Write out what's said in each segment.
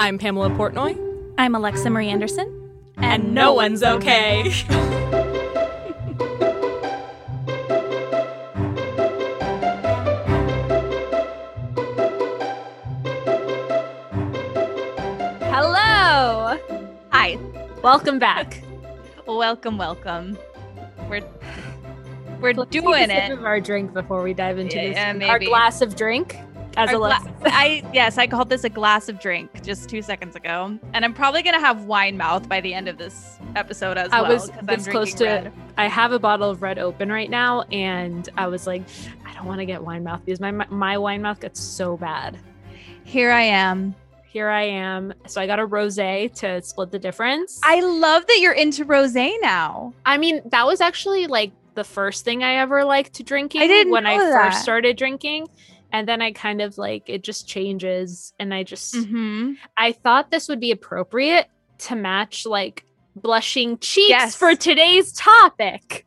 I'm Pamela Portnoy. I'm Alexa Marie Anderson. And, and no one's okay. Hello. Hi. Welcome back. welcome, welcome. We're we're Let's doing it. Of our drink before we dive into yeah, this. Yeah, our glass of drink. As a gla- I yes, I called this a glass of drink just two seconds ago, and I'm probably gonna have wine mouth by the end of this episode as I well. was this close to. Red. I have a bottle of red open right now, and I was like, I don't want to get wine mouth because my my wine mouth gets so bad. Here I am. Here I am. So I got a rosé to split the difference. I love that you're into rosé now. I mean, that was actually like the first thing I ever liked drinking I didn't when I that. first started drinking. And then I kind of like it just changes. And I just, mm-hmm. I thought this would be appropriate to match like blushing cheeks yes. for today's topic.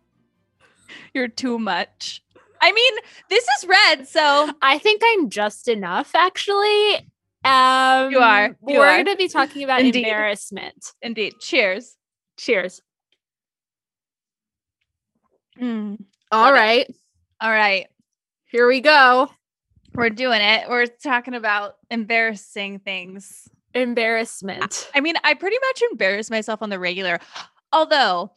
You're too much. I mean, this is red, so I think I'm just enough actually. Um, you are. You we're going to be talking about Indeed. embarrassment. Indeed. Cheers. Cheers. Mm. All right. All right. Here we go. We're doing it. We're talking about embarrassing things. Embarrassment. I mean, I pretty much embarrass myself on the regular. Although,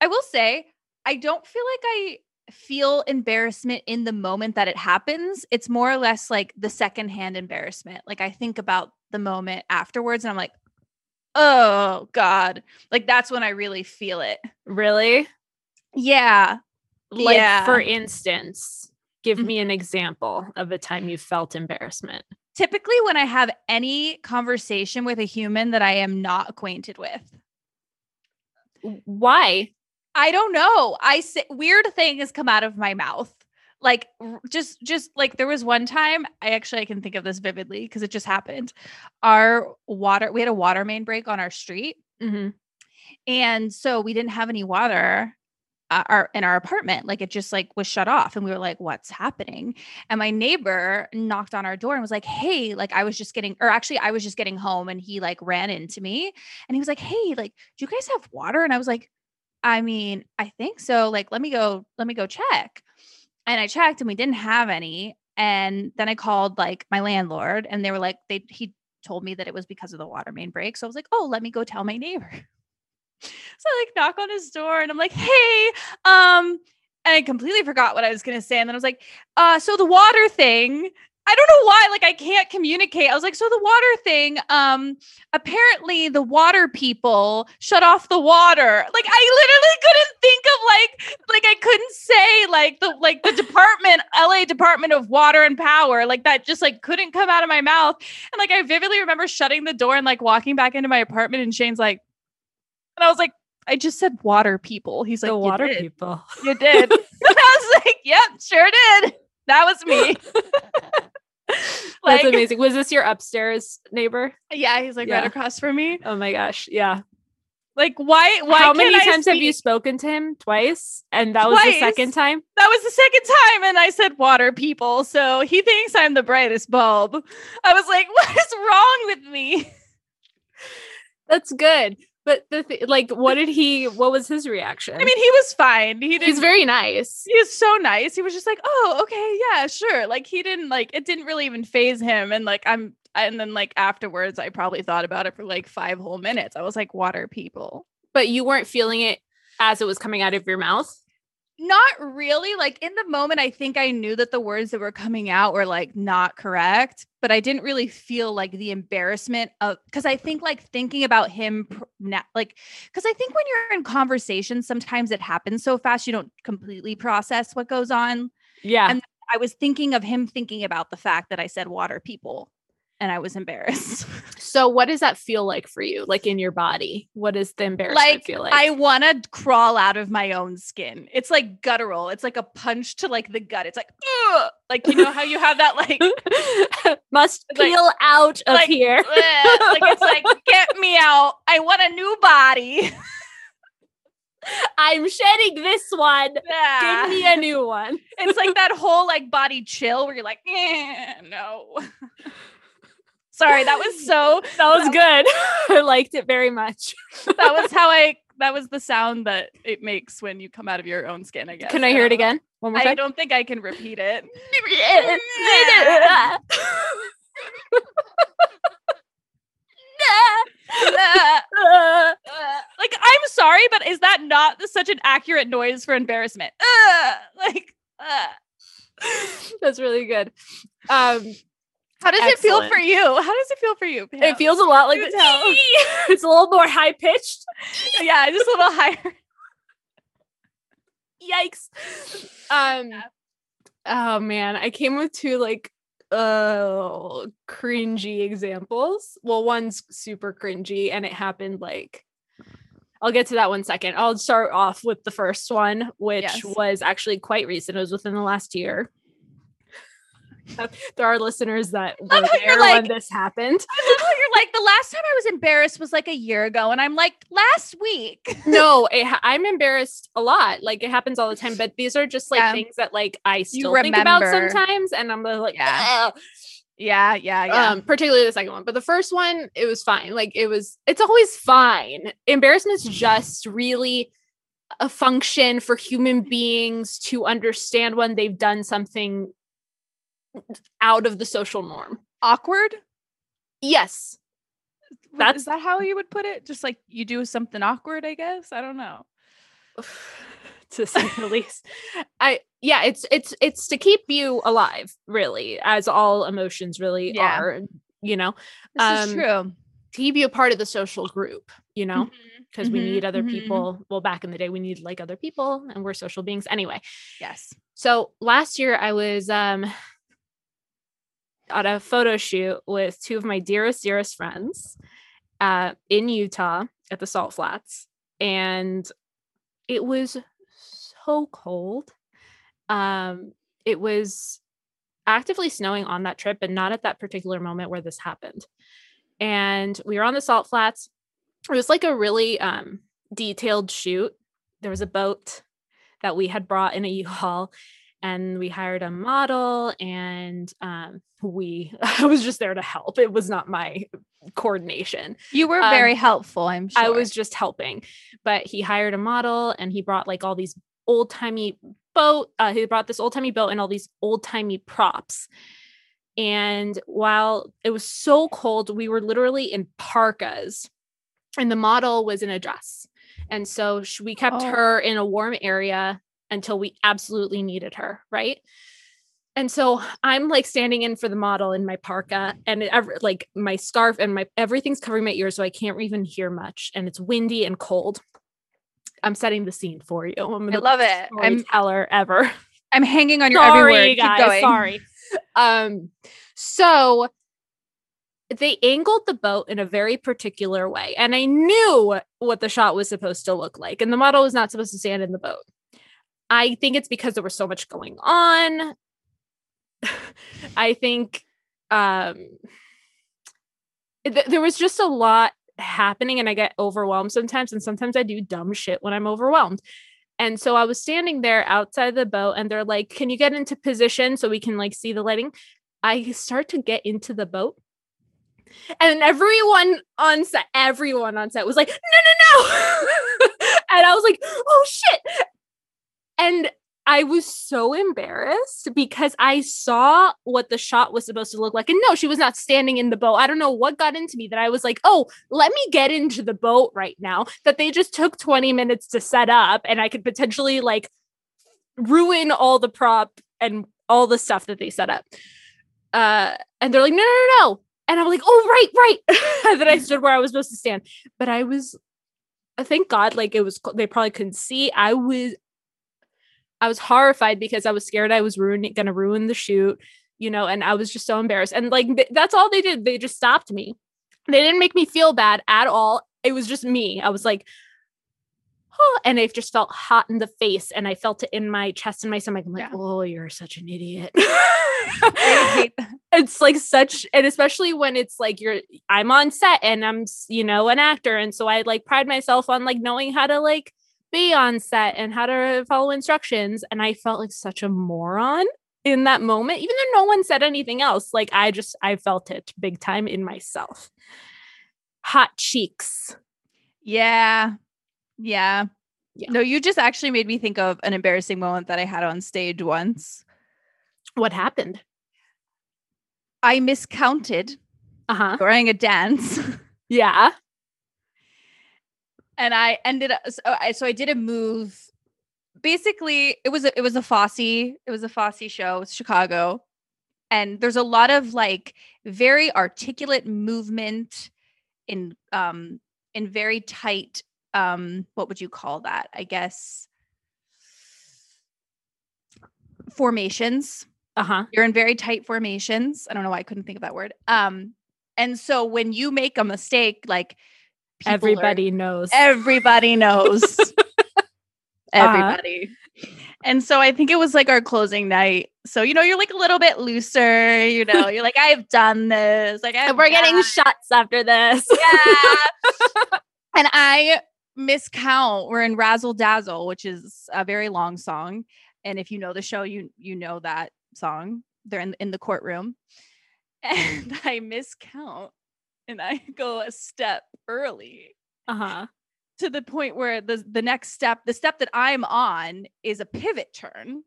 I will say, I don't feel like I feel embarrassment in the moment that it happens. It's more or less like the secondhand embarrassment. Like I think about the moment afterwards and I'm like, oh God. Like that's when I really feel it. Really? Yeah. Like, yeah. for instance, give mm-hmm. me an example of a time you felt embarrassment. Typically, when I have any conversation with a human that I am not acquainted with. Why? I don't know. I say weird things come out of my mouth. Like just just like there was one time I actually I can think of this vividly because it just happened. Our water we had a water main break on our street. Mm-hmm. And so we didn't have any water our in our apartment like it just like was shut off and we were like what's happening and my neighbor knocked on our door and was like hey like i was just getting or actually i was just getting home and he like ran into me and he was like hey like do you guys have water and i was like I mean, I think so. Like, let me go, let me go check. And I checked and we didn't have any. And then I called like my landlord and they were like, they he told me that it was because of the water main break. So I was like, oh, let me go tell my neighbor. So I like knock on his door and I'm like, hey, um, and I completely forgot what I was gonna say. And then I was like, uh, so the water thing, I don't know why, like I can't communicate. I was like, so the water thing, um, apparently the water people shut off the water. Like I literally couldn't think of like like I couldn't say like the like the department, LA Department of Water and Power. Like that just like couldn't come out of my mouth. And like I vividly remember shutting the door and like walking back into my apartment and Shane's like, and I was like, I just said water people. He's like, the water did. people. You did. and I was like, yep, sure did. That was me. like, That's amazing. Was this your upstairs neighbor? Yeah, he's like yeah. right across from me. Oh my gosh. Yeah. Like why why How many times have you spoken to him? Twice? And that Twice. was the second time? That was the second time and I said water people. So he thinks I'm the brightest bulb. I was like, what is wrong with me? That's good. But the th- like, what did he? What was his reaction? I mean, he was fine. He he's very nice. He's so nice. He was just like, "Oh, okay, yeah, sure." Like he didn't like it. Didn't really even faze him. And like I'm, and then like afterwards, I probably thought about it for like five whole minutes. I was like, "Water people," but you weren't feeling it as it was coming out of your mouth. Not really. Like in the moment, I think I knew that the words that were coming out were like not correct, but I didn't really feel like the embarrassment of because I think like thinking about him, now, like, because I think when you're in conversation, sometimes it happens so fast you don't completely process what goes on. Yeah. And I was thinking of him thinking about the fact that I said water people and I was embarrassed. so what does that feel like for you? Like in your body? What does the embarrassment like, feel like? I want to crawl out of my own skin. It's like guttural. It's like a punch to like the gut. It's like, Ugh! like you know how you have that like must peel like, out of like, here. like it's like get me out. I want a new body. I'm shedding this one. Yeah. Give me a new one. it's like that whole like body chill where you're like, eh, no. Sorry, that was so that was good. I liked it very much. that was how I that was the sound that it makes when you come out of your own skin, I guess. Can I hear it again? One more time? I don't think I can repeat it. like I'm sorry, but is that not such an accurate noise for embarrassment? Like uh. that's really good. Um, how does Excellent. it feel for you? How does it feel for you? Pam? It feels a lot like the It's a little more high pitched. yeah, just a little higher. Yikes. Um yeah. oh man, I came with two like uh cringy examples. Well, one's super cringy and it happened like I'll get to that one second. I'll start off with the first one, which yes. was actually quite recent. It was within the last year. there are listeners that were there like, when this happened. You're like, the last time I was embarrassed was like a year ago. And I'm like, last week. no, ha- I'm embarrassed a lot. Like it happens all the time. But these are just like yeah. things that like I still think about sometimes. And I'm like, yeah. Yeah, yeah, yeah. Um, particularly the second one. But the first one, it was fine. Like it was, it's always fine. Embarrassment's just really a function for human beings to understand when they've done something out of the social norm. Awkward? Yes. That's is that how you would put it? Just like you do something awkward, I guess. I don't know. to say the least. I yeah, it's it's it's to keep you alive, really, as all emotions really yeah. are, you know. This um, is true. To keep you a part of the social group, you know, because mm-hmm. we mm-hmm. need other mm-hmm. people. Well, back in the day, we need like other people, and we're social beings anyway. Yes. So last year I was um on a photo shoot with two of my dearest, dearest friends uh, in Utah at the Salt Flats. And it was so cold. Um, it was actively snowing on that trip, but not at that particular moment where this happened. And we were on the Salt Flats. It was like a really um, detailed shoot. There was a boat that we had brought in a U-Haul, and we hired a model and um, we i was just there to help. It was not my coordination. You were very um, helpful i'm sure. i was just helping but he hired a model and he brought like all these old-timey boat uh, he brought this old-timey boat and all these old-timey props. And while it was so cold we were literally in parkas and the model was in a dress. And so we kept oh. her in a warm area until we absolutely needed her, right? And so I'm like standing in for the model in my parka and it, like my scarf and my everything's covering my ears so I can't even hear much and it's windy and cold. I'm setting the scene for you. I'm I love it. I'm teller ever. I'm hanging on your sorry, every word. Guys, Keep going. Sorry. Um so they angled the boat in a very particular way and I knew what the shot was supposed to look like and the model was not supposed to stand in the boat. I think it's because there was so much going on. I think um, th- there was just a lot happening and I get overwhelmed sometimes. And sometimes I do dumb shit when I'm overwhelmed. And so I was standing there outside the boat and they're like, Can you get into position so we can like see the lighting? I start to get into the boat. And everyone on set, everyone on set was like, no, no, no. and I was like, oh shit. And I was so embarrassed because I saw what the shot was supposed to look like. And no, she was not standing in the boat. I don't know what got into me that I was like, oh, let me get into the boat right now. That they just took 20 minutes to set up and I could potentially like ruin all the prop and all the stuff that they set up. Uh, and they're like, no, no, no, no. And I'm like, oh, right, right. and then I stood where I was supposed to stand. But I was, thank God, like it was, they probably couldn't see. I was, I was horrified because I was scared I was ruining going to ruin the shoot, you know, and I was just so embarrassed. And like th- that's all they did. They just stopped me. They didn't make me feel bad at all. It was just me. I was like, oh, and I just felt hot in the face and I felt it in my chest and my stomach. I'm like, yeah. oh, you're such an idiot. it's like such, and especially when it's like you're, I'm on set and I'm, you know, an actor. And so I like pride myself on like knowing how to like be on set and how to follow instructions. And I felt like such a moron in that moment, even though no one said anything else. Like I just I felt it big time in myself. Hot cheeks. Yeah. Yeah. Yeah. No, you just actually made me think of an embarrassing moment that I had on stage once. What happened? I miscounted uh-huh. during a dance. yeah. And I ended up so I, so I did a move. Basically, it was a, it was a Fosse. It was a Fosse show. It's Chicago. And there's a lot of like very articulate movement in um in very tight um what would you call that i guess formations uh-huh you're in very tight formations i don't know why i couldn't think of that word um and so when you make a mistake like everybody are, knows everybody knows uh-huh. everybody uh-huh. and so i think it was like our closing night so you know you're like a little bit looser you know you're like i've done this like we're getting shots after this yeah and i miscount. We're in Razzle Dazzle, which is a very long song. And if you know the show, you you know that song. They're in, in the courtroom. And I miscount and I go a step early. Uh-huh. To the point where the the next step, the step that I'm on is a pivot turn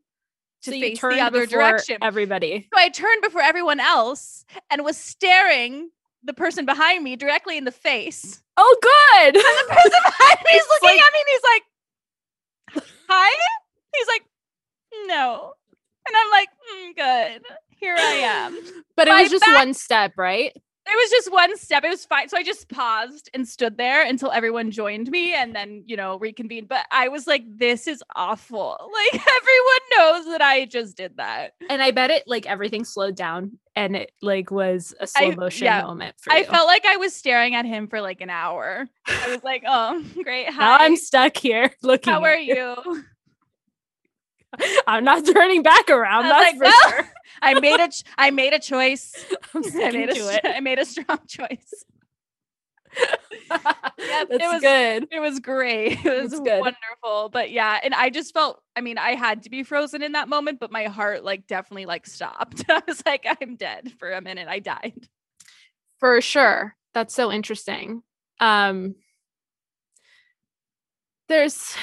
to so face the other direction. Everybody. So I turned before everyone else and was staring the person behind me directly in the face. Oh, good. And the person behind me is looking like, at me and he's like, Hi? He's like, No. And I'm like, mm, Good. Here I am. But it was just back- one step, right? It was just one step. It was fine. So I just paused and stood there until everyone joined me and then, you know, reconvened. But I was like, this is awful. Like everyone knows that I just did that. And I bet it like everything slowed down and it like was a slow motion yeah, moment for you. I felt like I was staring at him for like an hour. I was like, oh, great. Hi. Now I'm stuck here looking. How are you? I'm not turning back around. That's like, for well, sure. I made a ch- I made a choice. I made a, it. I made a strong choice. yep, it was good. It was great. It was wonderful. But yeah, and I just felt. I mean, I had to be frozen in that moment, but my heart like definitely like stopped. I was like, I'm dead for a minute. I died. For sure. That's so interesting. Um, there's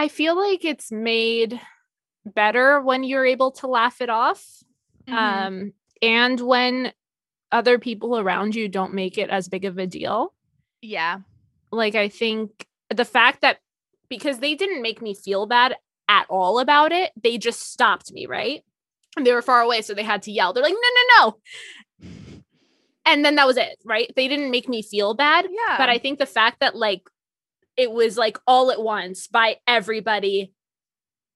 I feel like it's made better when you're able to laugh it off. Mm-hmm. Um, and when other people around you don't make it as big of a deal. Yeah. Like I think the fact that because they didn't make me feel bad at all about it, they just stopped me, right? And they were far away, so they had to yell. They're like, no, no, no. And then that was it, right? They didn't make me feel bad. Yeah. But I think the fact that like it was like all at once by everybody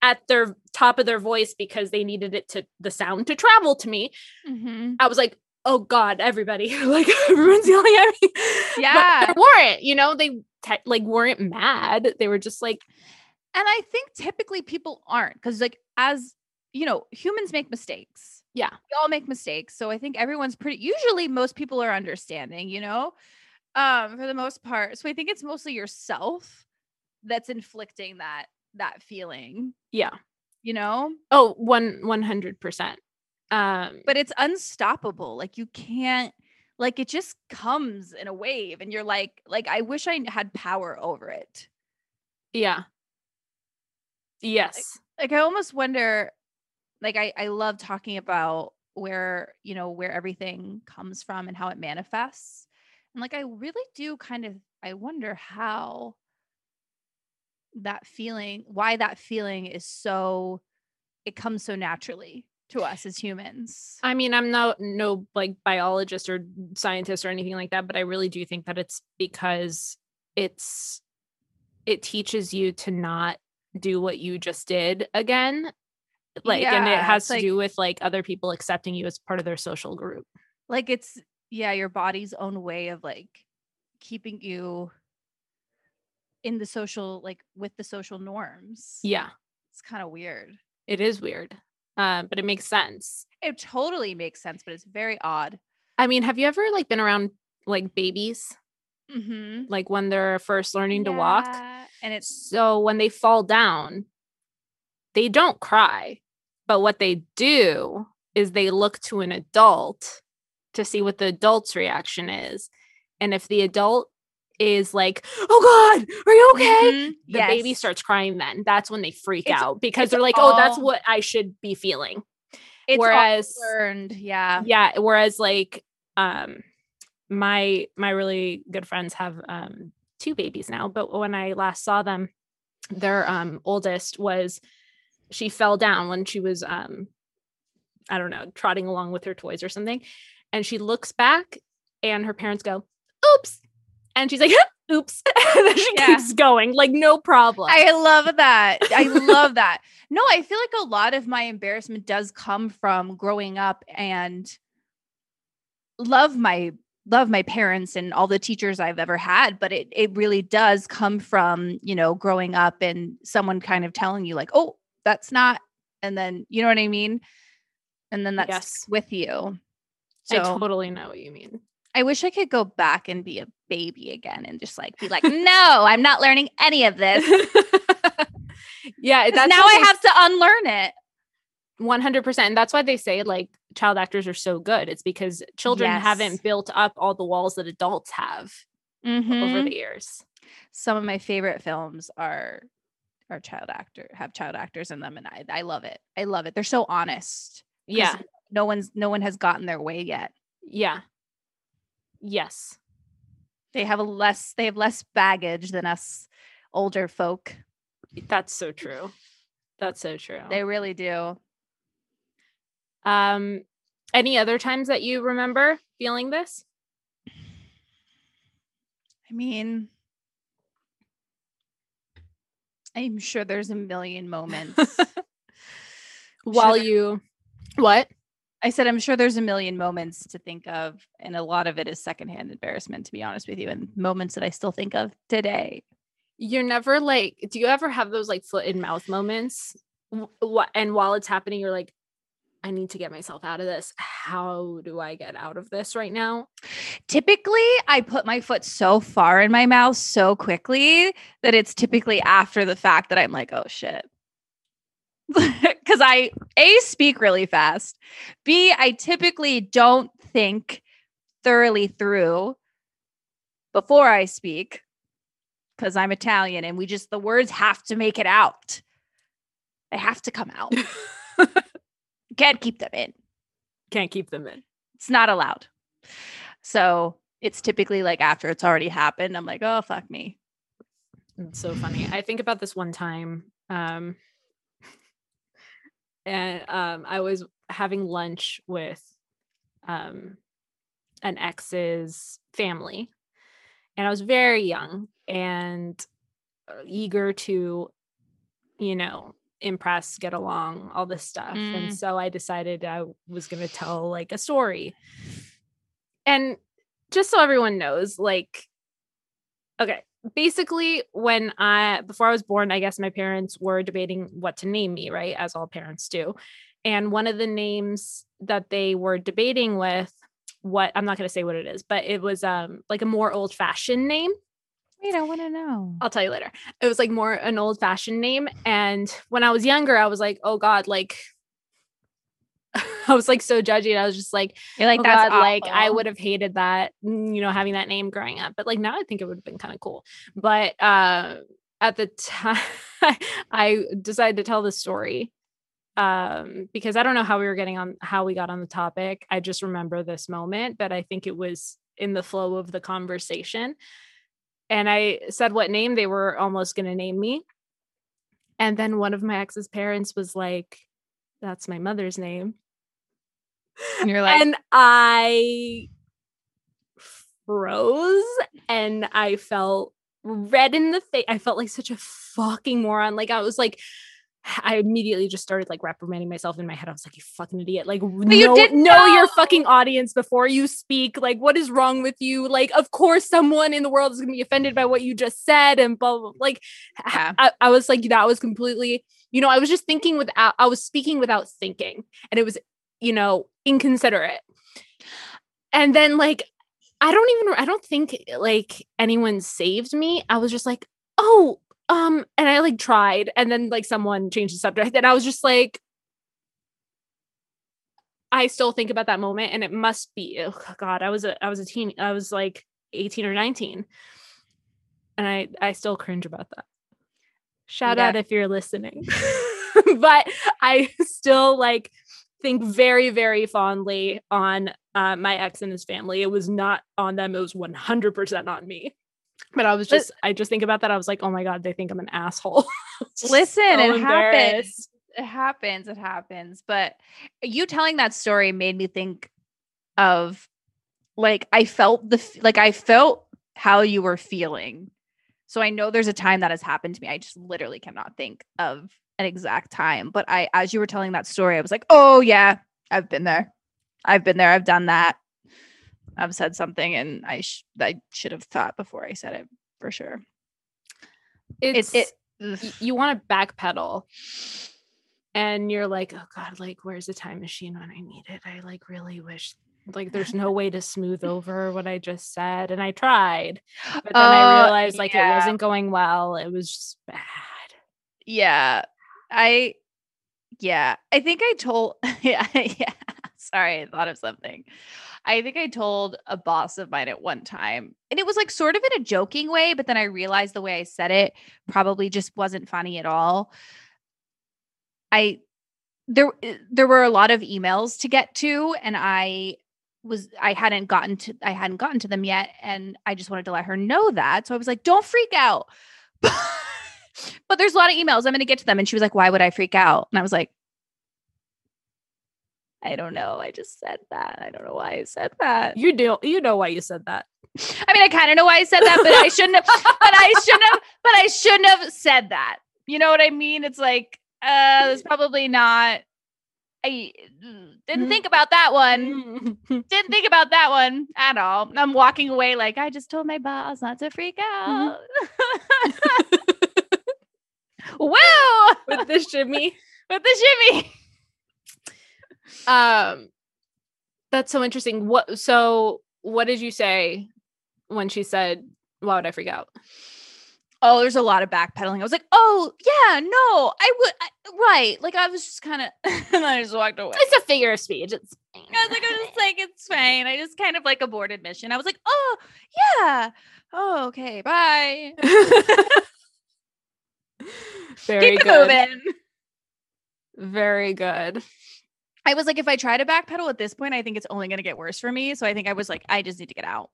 at their top of their voice because they needed it to the sound to travel to me. Mm-hmm. I was like, oh God, everybody, like everyone's yelling at me. Yeah. But they weren't, you know, they te- like weren't mad. They were just like, and I think typically people aren't because, like, as you know, humans make mistakes. Yeah. We all make mistakes. So I think everyone's pretty, usually, most people are understanding, you know? Um for the most part so i think it's mostly yourself that's inflicting that that feeling. Yeah. You know? Oh one 100% um but it's unstoppable like you can't like it just comes in a wave and you're like like i wish i had power over it. Yeah. Yes. Like, like i almost wonder like i i love talking about where you know where everything comes from and how it manifests and like I really do kind of I wonder how that feeling, why that feeling is so it comes so naturally to us as humans. I mean, I'm not no like biologist or scientist or anything like that, but I really do think that it's because it's it teaches you to not do what you just did again. Like yeah, and it has to like, do with like other people accepting you as part of their social group. Like it's yeah, your body's own way of like keeping you in the social like with the social norms. Yeah. It's kind of weird. It is weird. Uh, but it makes sense. It totally makes sense, but it's very odd. I mean, have you ever like been around like babies? Mm-hmm. Like when they're first learning yeah. to walk. And it's so when they fall down, they don't cry. But what they do is they look to an adult to see what the adult's reaction is. And if the adult is like, "Oh God, are you okay?" Mm-hmm. The yes. baby starts crying. Then that's when they freak it's, out because they're like, all, "Oh, that's what I should be feeling." It's whereas learned, yeah, yeah. Whereas like, um, my my really good friends have um two babies now, but when I last saw them, their um oldest was she fell down when she was um I don't know trotting along with her toys or something, and she looks back and her parents go, "Oops," and she's like, oops. and then she yeah. keeps going, like, no problem. I love that. I love that. No, I feel like a lot of my embarrassment does come from growing up and love my love my parents and all the teachers I've ever had, but it it really does come from, you know, growing up and someone kind of telling you like, "Oh, that's not." And then, you know what I mean? And then that's yes. with you. So, I totally know what you mean. I wish I could go back and be a baby again and just like be like, no, I'm not learning any of this. yeah, that's now I have to unlearn it. 100%. And that's why they say like child actors are so good. It's because children yes. haven't built up all the walls that adults have mm-hmm. over the years. Some of my favorite films are are child actor have child actors in them and I I love it. I love it. They're so honest. Yeah. No one's no one has gotten their way yet. Yeah. Yes. They have a less they have less baggage than us older folk. That's so true. That's so true. They really do. Um any other times that you remember feeling this? I mean, I'm sure there's a million moments. While you what? I said, I'm sure there's a million moments to think of, and a lot of it is secondhand embarrassment, to be honest with you, and moments that I still think of today. You're never like, do you ever have those like foot in mouth moments? What and while it's happening, you're like, I need to get myself out of this. How do I get out of this right now? Typically, I put my foot so far in my mouth so quickly that it's typically after the fact that I'm like, oh shit, because I A speak really fast. B, I typically don't think thoroughly through before I speak because I'm Italian and we just the words have to make it out. They have to come out. Can't keep them in. Can't keep them in. It's not allowed. So it's typically like after it's already happened, I'm like, oh fuck me. It's so funny. I think about this one time. Um, and um, I was having lunch with um, an ex's family, and I was very young and uh, eager to, you know, impress, get along, all this stuff. Mm. And so I decided I was going to tell like a story. And just so everyone knows, like, okay, basically when i before i was born i guess my parents were debating what to name me right as all parents do. And one of the names that they were debating with what i'm not going to say what it is but it was um like a more old fashioned name. Wait i want to know. I'll tell you later. It was like more an old fashioned name. And when i was younger i was like oh god like I was like so judgy. I was just like, You're like, oh that's God, like I would have hated that, mm, you know, having that name growing up. But like now I think it would have been kind of cool. But uh at the time I decided to tell the story um because I don't know how we were getting on how we got on the topic. I just remember this moment, but I think it was in the flow of the conversation. And I said what name they were almost going to name me. And then one of my ex's parents was like, that's my mother's name. And you're like, and I froze and I felt red in the face. I felt like such a fucking moron. Like I was like, I immediately just started like reprimanding myself in my head. I was like, "You fucking idiot! Like, but know, you didn't know. know your fucking audience before you speak. Like, what is wrong with you? Like, of course, someone in the world is gonna be offended by what you just said, and blah blah. blah. Like, yeah. I, I was like, that was completely, you know, I was just thinking without, I was speaking without thinking, and it was, you know, inconsiderate. And then like, I don't even, I don't think like anyone saved me. I was just like, oh, um and i like tried and then like someone changed the subject and i was just like I still think about that moment and it must be oh god, I was a I was a teen I was like 18 or 19. And I I still cringe about that. Shout yeah. out if you're listening. but I still like think very, very fondly on uh, my ex and his family. It was not on them. It was 100% on me. But I was just, but, I just think about that. I was like, oh my God, they think I'm an asshole. listen, so it happens. It happens. It happens. But you telling that story made me think of like, I felt the, like, I felt how you were feeling. So I know there's a time that has happened to me. I just literally cannot think of an exact time, but I, as you were telling that story, I was like, oh yeah, I've been there. I've been there. I've done that. I've said something, and I sh- I should have thought before I said it for sure. It's it, it you want to backpedal, and you're like, oh god, like where's the time machine when I need it? I like really wish like there's no way to smooth over what I just said, and I tried, but then uh, I realized like yeah. it wasn't going well. It was just bad. Yeah, I yeah, I think I told yeah, yeah. Sorry, I thought of something. I think I told a boss of mine at one time, and it was like sort of in a joking way, but then I realized the way I said it probably just wasn't funny at all. I there eh, there were a lot of emails to get to and I was I hadn't gotten to I hadn't gotten to them yet and I just wanted to let her know that. So I was like, "Don't freak out." but there's a lot of emails. I'm going to get to them. And she was like, why would I freak out? And I was like, I don't know. I just said that. I don't know why I said that. You do. You know why you said that. I mean, I kind of know why I said that, but I shouldn't have. but I shouldn't have. But I shouldn't have said that. You know what I mean? It's like, uh, it's probably not. I didn't think about that one. didn't think about that one at all. I'm walking away like I just told my boss not to freak out. Woo! With the shimmy. With the shimmy. Um that's so interesting. What so what did you say when she said, why would I freak out? Oh, there's a lot of backpedaling. I was like, oh yeah, no, I would right. Like I was just kind of and I just walked away. It's a figure of speech. It's fine. I was like, I was just like, it's fine. I just kind of like aborted mission. I was like, oh yeah. Oh, okay, bye. Very Keep good. moving. Very good. I was like, if I try to backpedal at this point, I think it's only going to get worse for me. So I think I was like, I just need to get out.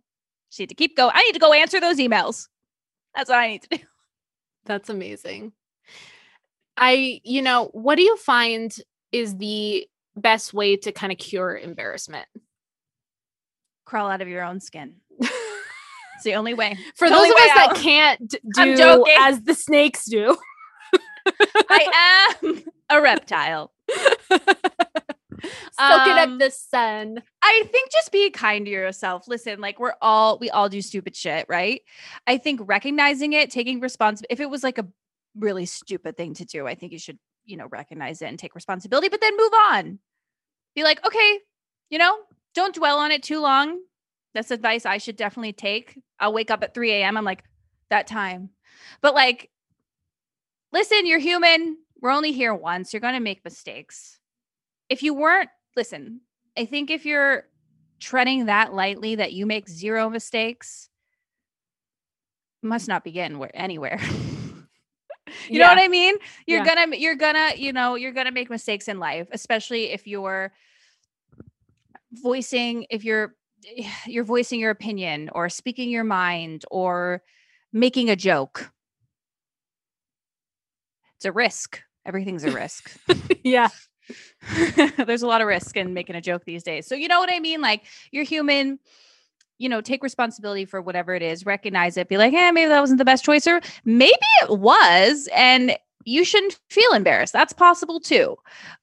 She need to keep going. I need to go answer those emails. That's what I need to do. That's amazing. I, you know, what do you find is the best way to kind of cure embarrassment? Crawl out of your own skin. It's the only way. For the those of us out. that can't do as the snakes do. I am a reptile. Soaking um, up the sun. I think just be kind to yourself. Listen, like we're all we all do stupid shit, right? I think recognizing it, taking responsibility. If it was like a really stupid thing to do, I think you should, you know, recognize it and take responsibility, but then move on. Be like, okay, you know, don't dwell on it too long. That's advice I should definitely take. I'll wake up at 3 a.m. I'm like, that time. But like, listen, you're human. We're only here once. You're going to make mistakes. If you weren't, listen, I think if you're treading that lightly that you make zero mistakes, must not begin where anywhere. you yeah. know what I mean? You're yeah. gonna, you're gonna, you know, you're gonna make mistakes in life, especially if you're voicing, if you're you're voicing your opinion or speaking your mind or making a joke. It's a risk. Everything's a risk. yeah. There's a lot of risk in making a joke these days. So, you know what I mean? Like, you're human, you know, take responsibility for whatever it is, recognize it, be like, hey, maybe that wasn't the best choice, or maybe it was. And you shouldn't feel embarrassed. That's possible too.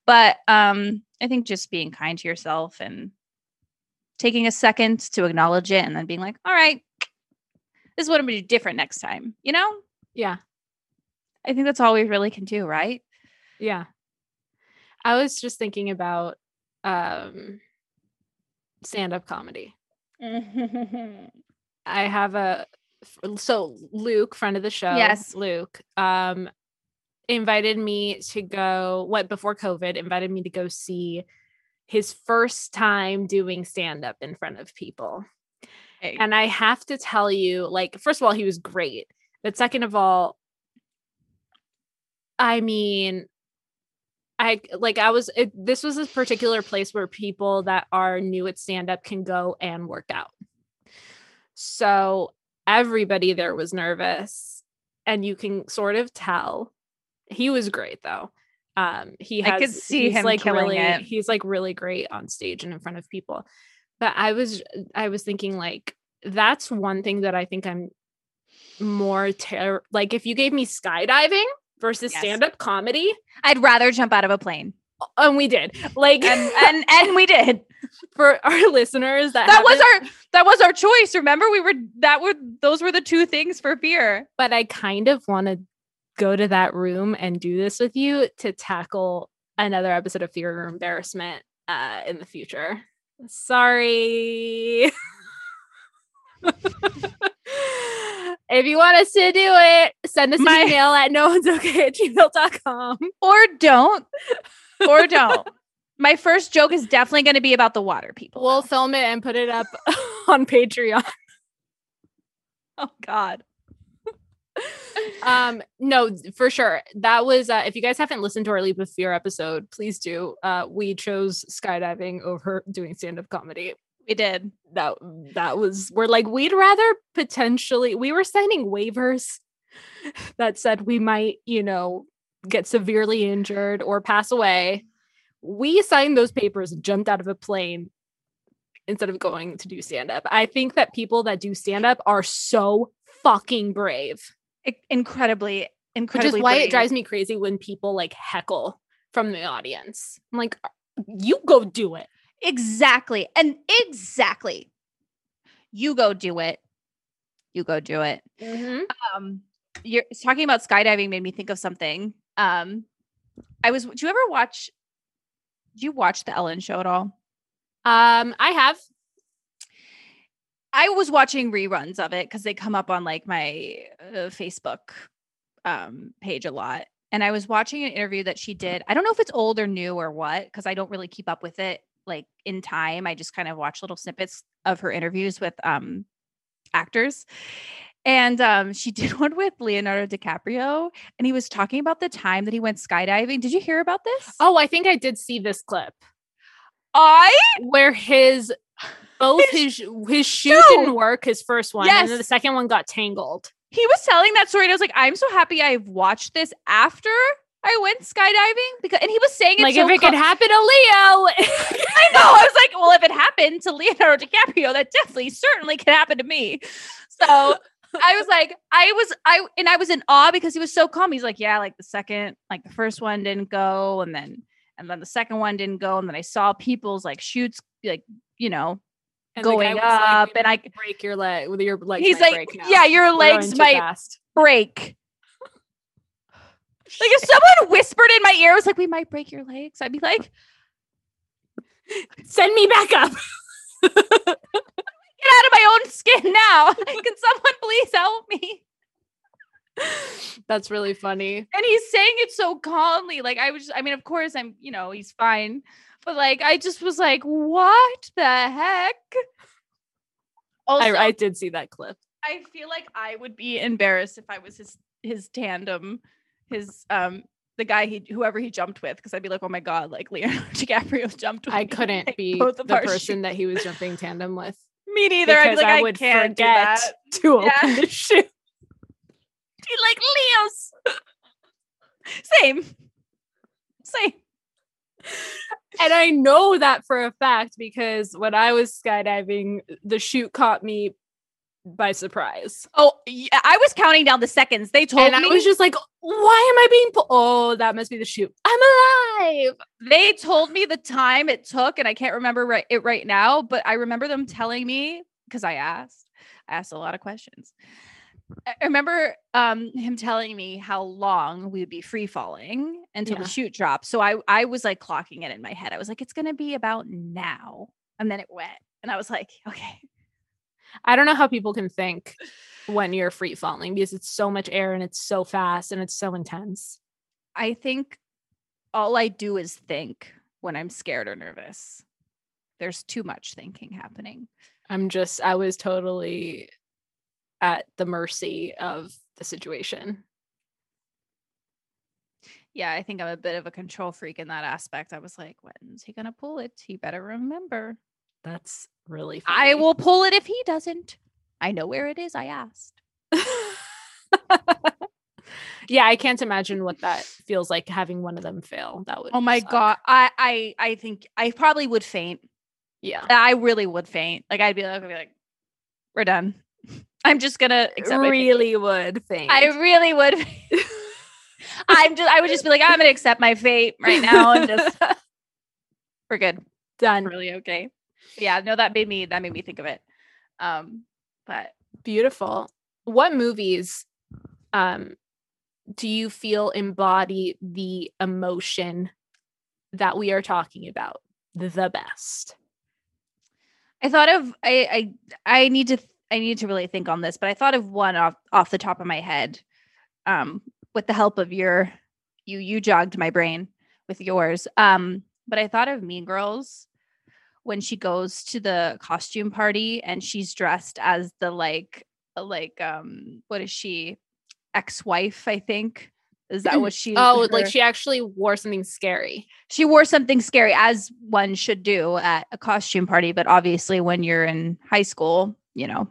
But um, I think just being kind to yourself and taking a second to acknowledge it and then being like, all right, this is what I'm going to do different next time, you know? Yeah. I think that's all we really can do, right? Yeah. I was just thinking about um stand-up comedy. I have a so Luke, friend of the show, yes, Luke, um, invited me to go. What before COVID, invited me to go see his first time doing stand up in front of people. Hey. And I have to tell you, like, first of all, he was great. But second of all, I mean, I like I was it, this was a particular place where people that are new at stand up can go and work out. So everybody there was nervous and you can sort of tell. He was great though. Um he has I could see him like really it. he's like really great on stage and in front of people. But I was I was thinking like that's one thing that I think I'm more ter- like if you gave me skydiving versus yes. stand-up comedy? I'd rather jump out of a plane. And we did. Like and and, and we did. For our listeners that that was our that was our choice. Remember we were that were those were the two things for fear but i kind of want to go to that room and do this with you to tackle another episode of fear or embarrassment uh in the future. Sorry if you want us to do it, send us My- an email at no one's okay at gmail.com. Or don't. Or don't. My first joke is definitely going to be about the water people. We'll film it and put it up on Patreon. Oh God. um no for sure that was uh if you guys haven't listened to our leap of fear episode please do uh we chose skydiving over doing stand-up comedy we did. That that was we're like we'd rather potentially we were signing waivers that said we might, you know, get severely injured or pass away. We signed those papers and jumped out of a plane instead of going to do stand up. I think that people that do stand up are so fucking brave. Incredibly, incredibly. Which is why brave. it drives me crazy when people like heckle from the audience. I'm like, you go do it. Exactly. And exactly. You go do it. You go do it. Mm-hmm. Um, you're talking about skydiving made me think of something. Um, I was, do you ever watch, do you watch the Ellen show at all? Um, I have. I was watching reruns of it because they come up on like my uh, Facebook um, page a lot. And I was watching an interview that she did. I don't know if it's old or new or what, because I don't really keep up with it like in time. I just kind of watch little snippets of her interviews with um actors. And um, she did one with Leonardo DiCaprio, and he was talking about the time that he went skydiving. Did you hear about this? Oh, I think I did see this clip. I where his both his his shoe didn't work, his first one, yes. and then the second one got tangled. He was telling that story, and I was like, I'm so happy I've watched this after I went skydiving because, and he was saying it like so if it could happen to Leo. I know. I was like, well, if it happened to Leonardo DiCaprio, that definitely, certainly can happen to me. So I was like, I was, I, and I was in awe because he was so calm. He's like, yeah, like the second, like the first one didn't go, and then, and then the second one didn't go, and then I saw people's like chutes, like you know, and going up, like, and I break your leg with your legs. He's like, yeah, your legs might break. Like if someone whispered in my ear, I was like, "We might break your legs," I'd be like, "Send me back up." Get out of my own skin now. Can someone please help me? That's really funny. And he's saying it so calmly. Like I was, I mean, of course, I'm, you know, he's fine. But like, I just was like, what the heck? Also, I, I did see that clip. I feel like I would be embarrassed if I was his his tandem his um the guy he whoever he jumped with because I'd be like, oh my god, like Leonardo DiCaprio jumped. I couldn't like, be the person that he was jumping tandem with. Me neither. I'd like, I, I would forget to yeah. open the shoe. Be like Leo's. Same. Same. And I know that for a fact because when I was skydiving, the chute caught me by surprise. Oh, yeah, I was counting down the seconds. They told and me. I was just like, why am I being pulled? Oh, that must be the chute. I'm alive. They told me the time it took, and I can't remember right, it right now, but I remember them telling me because I asked. I asked a lot of questions. I remember um, him telling me how long we would be free falling until yeah. the chute dropped. So I I was like clocking it in my head. I was like, it's gonna be about now. And then it went. And I was like, okay, I don't know how people can think when you're free falling because it's so much air and it's so fast and it's so intense. I think all I do is think when I'm scared or nervous. There's too much thinking happening. I'm just, I was totally at the mercy of the situation. Yeah, I think I'm a bit of a control freak in that aspect. I was like, when's he going to pull it? He better remember. That's really funny. I will pull it if he doesn't. I know where it is. I asked. yeah, I can't imagine what that feels like having one of them fail. That would Oh my suck. god. I I I think I probably would faint. Yeah. I really would faint. Like I'd be like, I'd be like we're done. I'm just gonna accept really would faint. I really would. I'm just I would just be like, I'm gonna accept my fate right now and just we're good. Done. Really okay. Yeah, no, that made me that made me think of it. Um, but beautiful. What movies um do you feel embody the emotion that we are talking about the best? I thought of I I I need to I need to really think on this, but I thought of one off off the top of my head. Um, with the help of your you you jogged my brain with yours. Um, but I thought of Mean Girls when she goes to the costume party and she's dressed as the like like um what is she ex-wife, I think. Is that what she? oh, her? like she actually wore something scary. She wore something scary, as one should do at a costume party. But obviously, when you're in high school, you know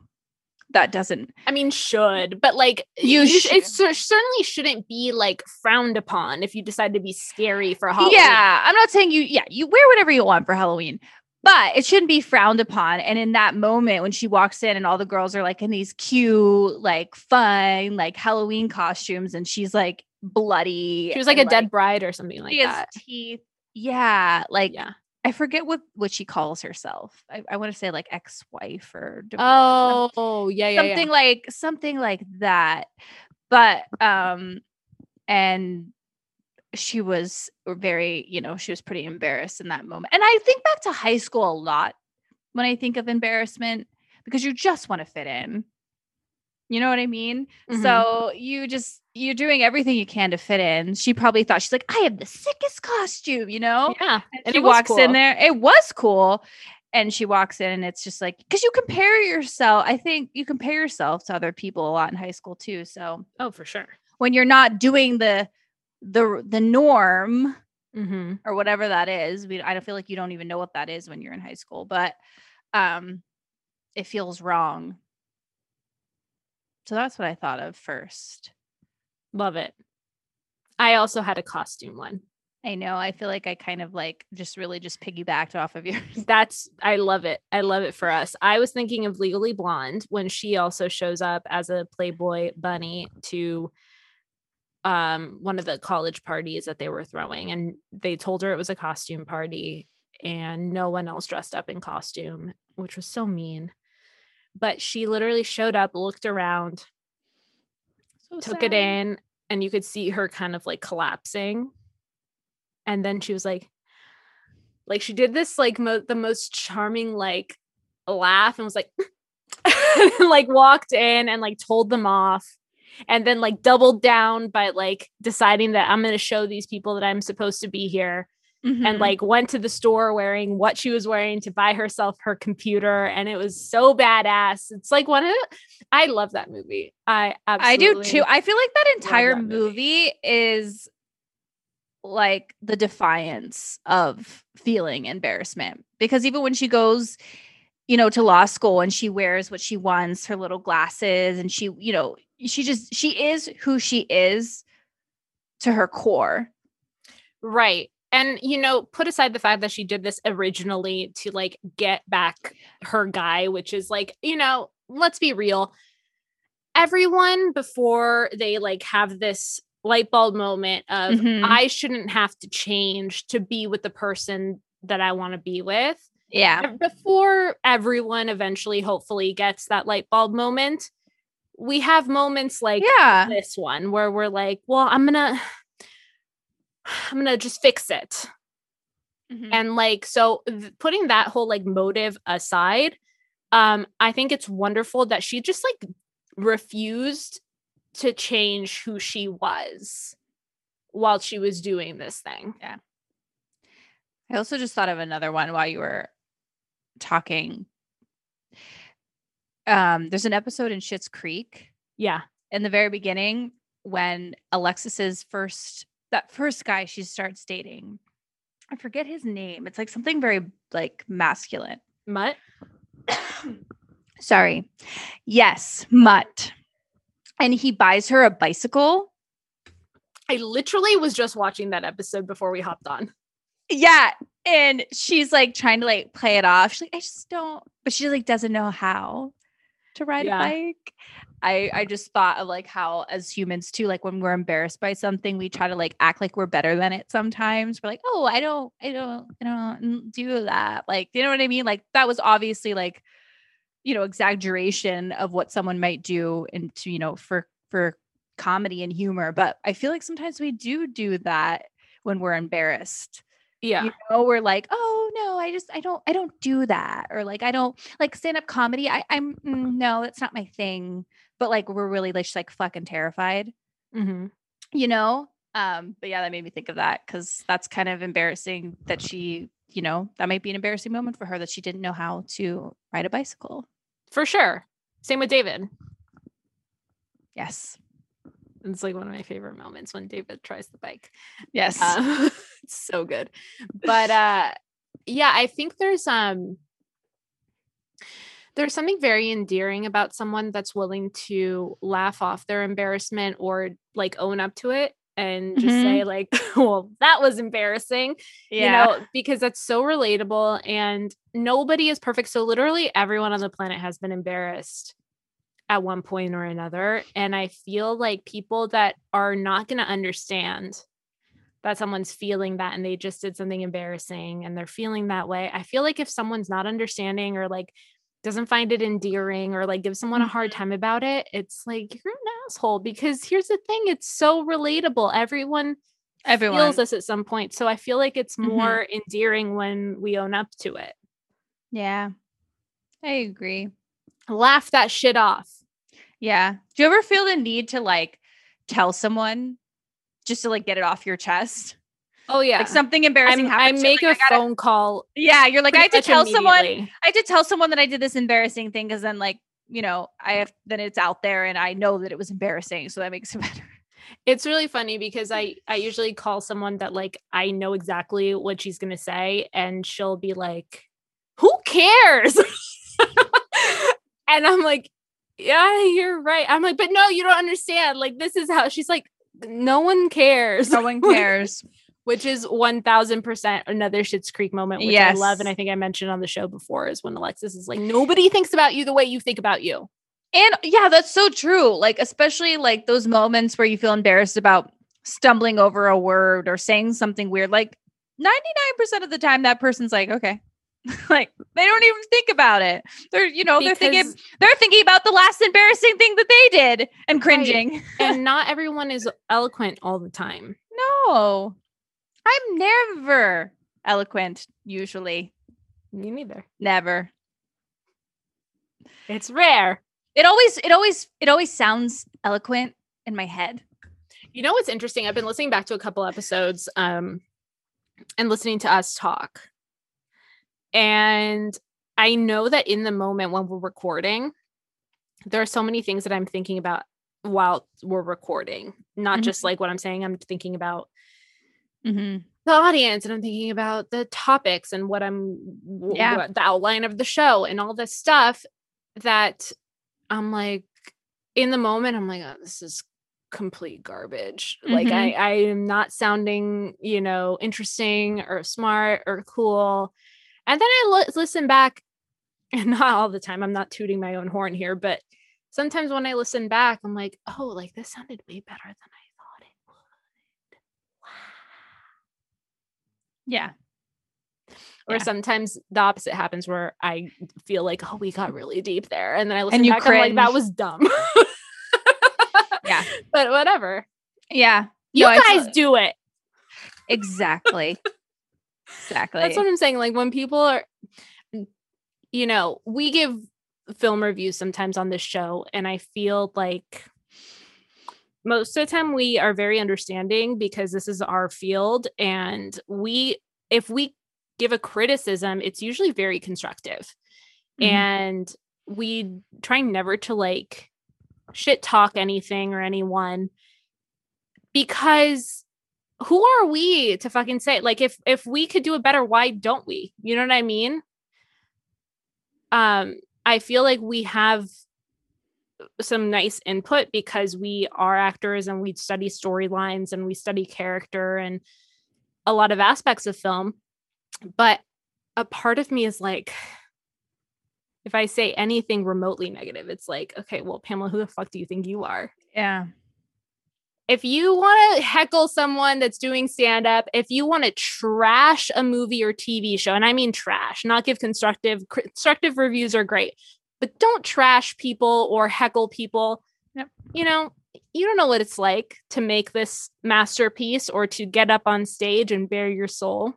that doesn't. I mean, should but like you, you sh- it certainly shouldn't be like frowned upon if you decide to be scary for Halloween. Yeah, I'm not saying you. Yeah, you wear whatever you want for Halloween, but it shouldn't be frowned upon. And in that moment, when she walks in and all the girls are like in these cute, like fun, like Halloween costumes, and she's like bloody. She was like a like, dead bride or something like that. teeth. Yeah. Like, yeah. I forget what what she calls herself. I, I want to say like ex-wife or oh yeah, yeah something yeah. like something like that. But um, and she was very, you know, she was pretty embarrassed in that moment. And I think back to high school a lot when I think of embarrassment because you just want to fit in. You know what I mean? Mm-hmm. So you just you're doing everything you can to fit in. She probably thought she's like, I have the sickest costume, you know? Yeah. And, and she walks cool. in there. It was cool. And she walks in and it's just like because you compare yourself. I think you compare yourself to other people a lot in high school too. So oh for sure. When you're not doing the the the norm mm-hmm. or whatever that is. We I don't feel like you don't even know what that is when you're in high school, but um it feels wrong. So that's what I thought of first. Love it. I also had a costume one. I know. I feel like I kind of like just really just piggybacked off of yours. That's I love it. I love it for us. I was thinking of Legally Blonde when she also shows up as a Playboy bunny to um, one of the college parties that they were throwing, and they told her it was a costume party, and no one else dressed up in costume, which was so mean. But she literally showed up, looked around, so took sad. it in, and you could see her kind of like collapsing. And then she was like, like she did this like mo- the most charming like laugh and was like, like walked in and like told them off and then like doubled down by like deciding that I'm going to show these people that I'm supposed to be here. Mm-hmm. And like went to the store wearing what she was wearing to buy herself her computer, and it was so badass. It's like one of the, I love that movie. I I do too. I feel like that entire that movie. movie is like the defiance of feeling embarrassment because even when she goes you know to law school and she wears what she wants her little glasses and she you know she just she is who she is to her core. Right. And you know, put aside the fact that she did this originally to like get back her guy, which is like, you know, let's be real. Everyone before they like have this light bulb moment of mm-hmm. I shouldn't have to change to be with the person that I want to be with. Yeah. Before everyone eventually hopefully gets that light bulb moment, we have moments like yeah. this one where we're like, well, I'm gonna I'm gonna just fix it. Mm-hmm. And like so th- putting that whole like motive aside, um, I think it's wonderful that she just like refused to change who she was while she was doing this thing. Yeah. I also just thought of another one while you were talking. Um, there's an episode in Schitt's Creek. Yeah. In the very beginning, when Alexis's first that first guy she starts dating, I forget his name. It's like something very like masculine. Mutt. Sorry. Yes, Mutt. And he buys her a bicycle. I literally was just watching that episode before we hopped on. Yeah. And she's like trying to like play it off. She's like, I just don't, but she like doesn't know how to ride yeah. a bike. I I just thought of like how as humans too, like when we're embarrassed by something, we try to like act like we're better than it sometimes. We're like, oh, I don't, I don't, I don't do that. Like, you know what I mean? Like that was obviously like, you know, exaggeration of what someone might do into, you know, for for comedy and humor. But I feel like sometimes we do do that when we're embarrassed. Yeah. You know, we're like, oh no, I just I don't I don't do that. Or like I don't like stand-up comedy. I, I'm mm, no, that's not my thing. But like we're really like just like fucking terrified. Mm-hmm. You know? Um, but yeah, that made me think of that because that's kind of embarrassing that she, you know, that might be an embarrassing moment for her that she didn't know how to ride a bicycle. For sure. Same with David. Yes. It's like one of my favorite moments when David tries the bike. Yes. It's so good. But uh yeah, I think there's um there's something very endearing about someone that's willing to laugh off their embarrassment or like own up to it and just mm-hmm. say like well that was embarrassing yeah. you know because that's so relatable and nobody is perfect so literally everyone on the planet has been embarrassed at one point or another. And I feel like people that are not going to understand that someone's feeling that and they just did something embarrassing and they're feeling that way. I feel like if someone's not understanding or like doesn't find it endearing or like give someone a hard mm-hmm. time about it, it's like you're an asshole because here's the thing it's so relatable. Everyone everyone feels this at some point. So I feel like it's mm-hmm. more mm-hmm. endearing when we own up to it. Yeah. I agree. Laugh that shit off. Yeah. Do you ever feel the need to like tell someone just to like get it off your chest? Oh yeah, like something embarrassing. I make a gotta, phone call. Yeah, you're like I have to tell someone. I have to tell someone that I did this embarrassing thing because then like you know I have then it's out there and I know that it was embarrassing, so that makes it better. It's really funny because I I usually call someone that like I know exactly what she's gonna say and she'll be like, "Who cares?" and I'm like, yeah, you're right. I'm like, but no, you don't understand. Like, this is how she's like, no one cares. No one cares. which is 1000% another Schitt's Creek moment, which yes. I love. And I think I mentioned on the show before is when Alexis is like, nobody thinks about you the way you think about you. And yeah, that's so true. Like, especially like those moments where you feel embarrassed about stumbling over a word or saying something weird. Like, 99% of the time, that person's like, okay, like they don't even think about it. They're, you know, because, they're thinking they're thinking about the last embarrassing thing that they did and cringing. Right. and not everyone is eloquent all the time. No. I'm never eloquent usually. Me neither. Never. It's rare. It always it always it always sounds eloquent in my head. You know what's interesting? I've been listening back to a couple episodes um and listening to us talk and I know that in the moment when we're recording, there are so many things that I'm thinking about while we're recording, not mm-hmm. just like what I'm saying. I'm thinking about mm-hmm. the audience and I'm thinking about the topics and what I'm, yeah. What, the outline of the show and all this stuff that I'm like, in the moment, I'm like, oh, this is complete garbage. Mm-hmm. Like I, I am not sounding, you know, interesting or smart or cool. And then I l- listen back, and not all the time. I'm not tooting my own horn here, but sometimes when I listen back, I'm like, oh, like this sounded way better than I thought it would. Wow. Yeah. Or yeah. sometimes the opposite happens where I feel like, oh, we got really deep there. And then I listen and you back, cringe. I'm like, that was dumb. yeah. But whatever. Yeah. You no, guys do it. Exactly. Exactly. That's what I'm saying. Like when people are, you know, we give film reviews sometimes on this show, and I feel like most of the time we are very understanding because this is our field. And we, if we give a criticism, it's usually very constructive. Mm-hmm. And we try never to like shit talk anything or anyone because who are we to fucking say like if if we could do it better why don't we? You know what i mean? Um i feel like we have some nice input because we are actors and we study storylines and we study character and a lot of aspects of film. But a part of me is like if i say anything remotely negative it's like okay well pamela who the fuck do you think you are? Yeah if you want to heckle someone that's doing stand up, if you want to trash a movie or TV show, and I mean trash, not give constructive constructive reviews are great, but don't trash people or heckle people. Yep. You know, you don't know what it's like to make this masterpiece or to get up on stage and bare your soul.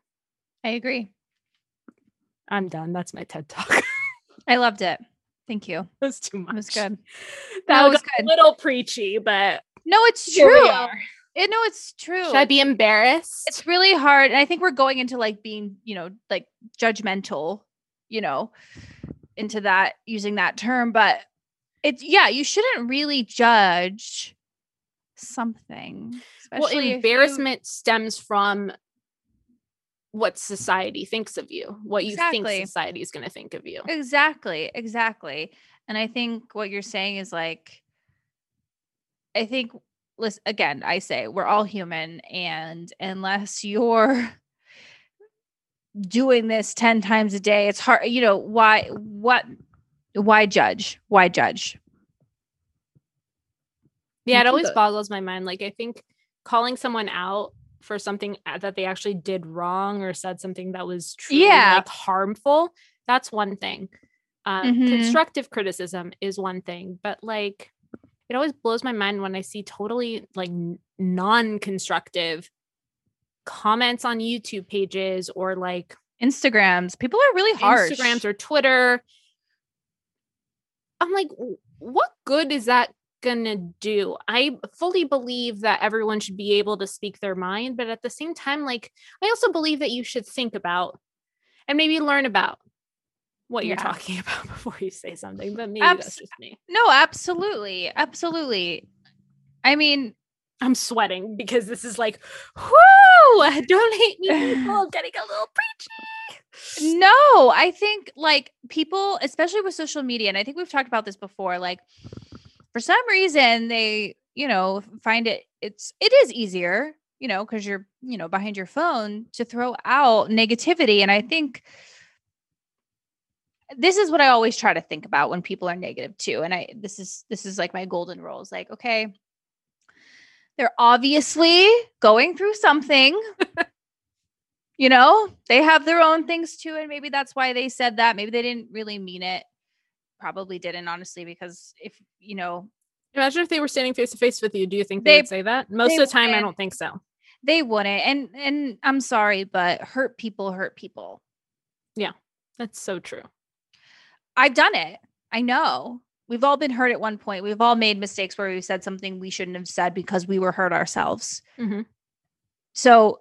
I agree. I'm done. That's my TED talk. I loved it. Thank you. That's too much. It was good. That no, was good. a little preachy, but no, it's true. It, eh, no, it's true. Should I be embarrassed? It's really hard. And I think we're going into like being, you know, like judgmental, you know, into that using that term. But it's yeah, you shouldn't really judge something. Well, embarrassment you... stems from what society thinks of you, what you exactly. think society is going to think of you. Exactly. Exactly. And I think what you're saying is like, I think listen again, I say we're all human and unless you're doing this 10 times a day, it's hard, you know, why what why judge? Why judge? Yeah, it always boggles my mind. Like I think calling someone out for something that they actually did wrong or said something that was truly yeah. like harmful, that's one thing. Um, mm-hmm. Constructive criticism is one thing, but like it always blows my mind when I see totally like non-constructive comments on YouTube pages or like Instagrams. People are really harsh. Instagrams or Twitter. I'm like, what good is that gonna do? I fully believe that everyone should be able to speak their mind, but at the same time, like, I also believe that you should think about and maybe learn about what you're yeah. talking about before you say something, but maybe Abs- that's just me. No, absolutely. Absolutely. I mean, I'm sweating because this is like, whoo, don't hate me, people, getting a little preachy. No, I think like people, especially with social media, and I think we've talked about this before, like for some reason they, you know, find it it's it is easier, you know, because you're, you know, behind your phone to throw out negativity. And I think this is what I always try to think about when people are negative too. And I this is this is like my golden rule is like, okay, they're obviously going through something. you know, they have their own things too. And maybe that's why they said that. Maybe they didn't really mean it. Probably didn't, honestly, because if you know Imagine if they were standing face to face with you. Do you think they, they would say that? Most of the time, I don't think so. They wouldn't. And and I'm sorry, but hurt people hurt people. Yeah, that's so true. I've done it. I know. We've all been hurt at one point. We've all made mistakes where we said something we shouldn't have said because we were hurt ourselves. Mm-hmm. So,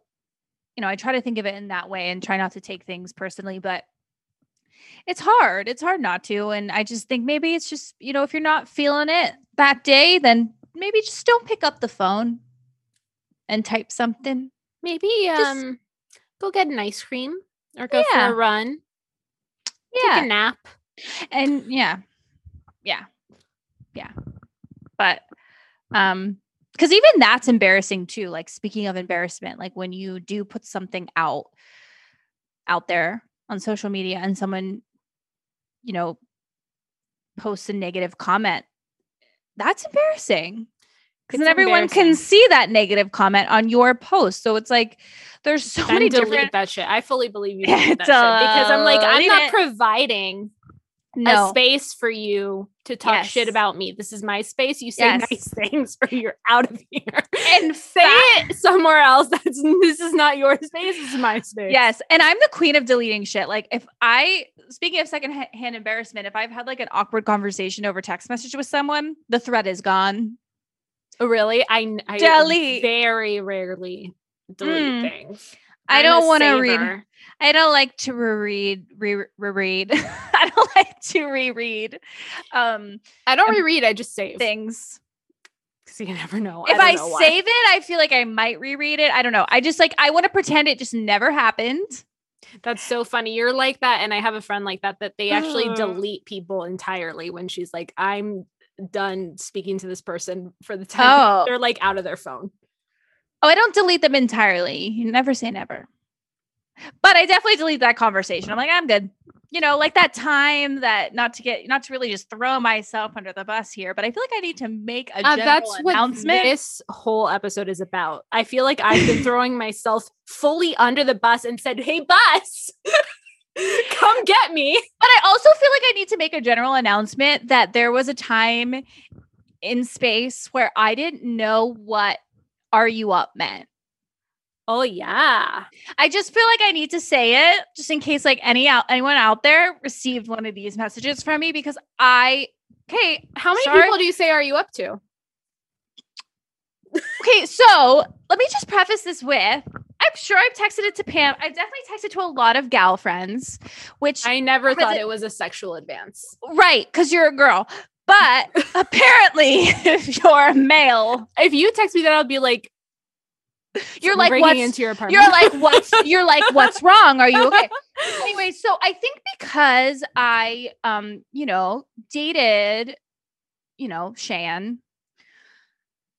you know, I try to think of it in that way and try not to take things personally, but it's hard. It's hard not to. And I just think maybe it's just, you know, if you're not feeling it that day, then maybe just don't pick up the phone and type something. Maybe just, um go get an ice cream or go yeah. for a run. Yeah. Take a nap. And yeah. Yeah. Yeah. But um because even that's embarrassing too. Like speaking of embarrassment, like when you do put something out out there on social media and someone, you know, posts a negative comment, that's embarrassing. Because then everyone can see that negative comment on your post. So it's like there's so then many delete different that shit. I fully believe you delete that shit because I'm like, I'm not providing no. a space for you to talk yes. shit about me. This is my space. You say yes. nice things or you're out of here. And say it somewhere else. That's this is not your space. This is my space. Yes. And I'm the queen of deleting shit. Like if I speaking of secondhand embarrassment, if I've had like an awkward conversation over text message with someone, the thread is gone. Oh, really? I, I delete very rarely delete mm. things. I don't want to read. I don't like to reread, re- reread. I don't like to reread. Um, I don't reread. I just save things. Because you never know. If I, I save it, I feel like I might reread it. I don't know. I just like I want to pretend it just never happened. That's so funny. You're like that, and I have a friend like that. That they actually delete people entirely when she's like, "I'm done speaking to this person for the time." Oh. They're like out of their phone. Oh, I don't delete them entirely. You never say never. But I definitely delete that conversation. I'm like, I'm good. You know, like that time that not to get not to really just throw myself under the bus here, but I feel like I need to make a uh, that's announcement. What this whole episode is about. I feel like I've been throwing myself fully under the bus and said, "Hey, bus." Come get me. But I also feel like I need to make a general announcement that there was a time in space where I didn't know what are you up meant. Oh yeah. I just feel like I need to say it just in case like any out anyone out there received one of these messages from me because I okay, how many sorry. people do you say are you up to? okay, so let me just preface this with I'm sure I've texted it to Pam. I've definitely texted to a lot of gal friends, which I never thought it, it was a sexual advance. Right, because you're a girl. But apparently, if you're a male, if you text me that, I'll be like, you're like what's into your apartment. You're like what's you're like what's wrong? Are you okay? anyway, so I think because I um, you know, dated, you know, Shan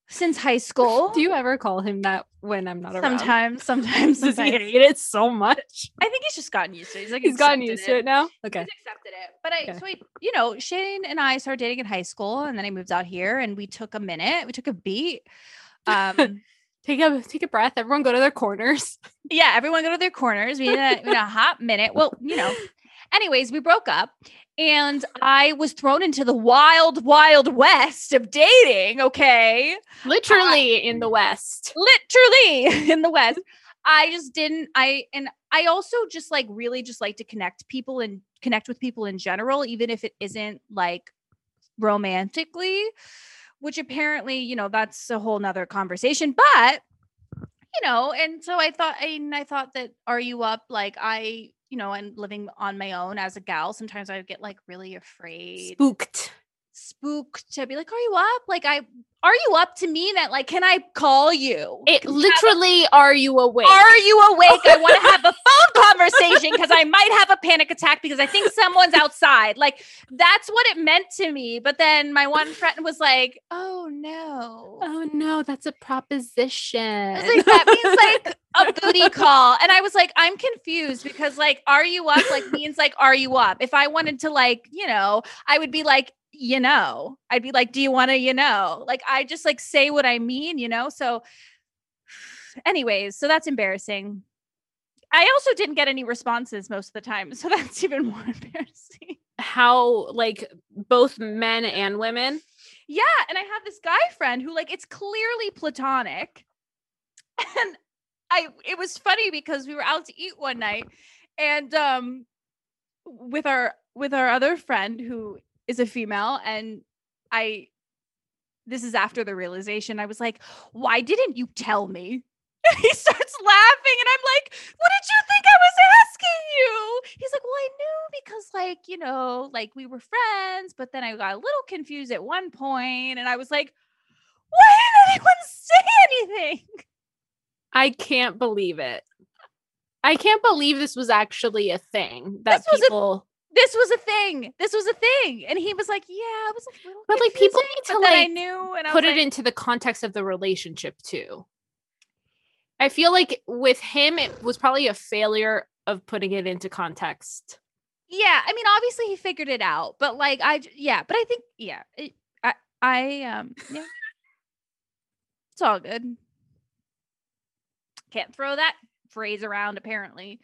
since high school. Do you ever call him that when I'm not around? Sometimes, sometimes. Does he hate it so much? I think he's just gotten used to it. He's like he's gotten used it. to it now. Okay, he's accepted it. But I, okay. so I, you know, Shane and I started dating in high school, and then I moved out here, and we took a minute. We took a beat. Um, take a take a breath. Everyone go to their corners. Yeah, everyone go to their corners. We in a, in a hot minute. Well, you know. Anyways, we broke up, and I was thrown into the wild, wild west of dating. Okay, literally uh, in the west. Literally in the west. I just didn't. I and I also just like really just like to connect people and connect with people in general, even if it isn't like romantically which apparently, you know, that's a whole nother conversation. But you know, and so I thought, and I thought that are you up? Like I, you know, and living on my own as a gal, sometimes I get like really afraid, spooked spooked to be like, Are you up? Like, I are you up to me that like can I call you? It literally are you awake? Are you awake? I want to have a phone conversation because I might have a panic attack because I think someone's outside. Like that's what it meant to me. But then my one friend was like, Oh no. Oh no, that's a proposition. like that means like a booty call. And I was like, I'm confused because like are you up like means like are you up? If I wanted to like, you know, I would be like, you know i'd be like do you want to you know? Like i just like say what i mean you know? So anyways so that's embarrassing. I also didn't get any responses most of the time so that's even more embarrassing. How like both men and women? Yeah and i have this guy friend who like it's clearly platonic. And i it was funny because we were out to eat one night and um with our with our other friend who is a female and I this is after the realization I was like, "Why didn't you tell me?" he starts laughing and I'm like, "What did you think I was asking you?" He's like, "Well, I knew because like, you know, like we were friends, but then I got a little confused at one point and I was like, "Why didn't anyone say anything?" I can't believe it. I can't believe this was actually a thing that people this was a thing. This was a thing. And he was like, yeah, I was a little But like people need to like I knew and put it like, into the context of the relationship too. I feel like with him it was probably a failure of putting it into context. Yeah, I mean obviously he figured it out, but like I yeah, but I think yeah, it, I I um yeah. it's all good. Can't throw that phrase around apparently.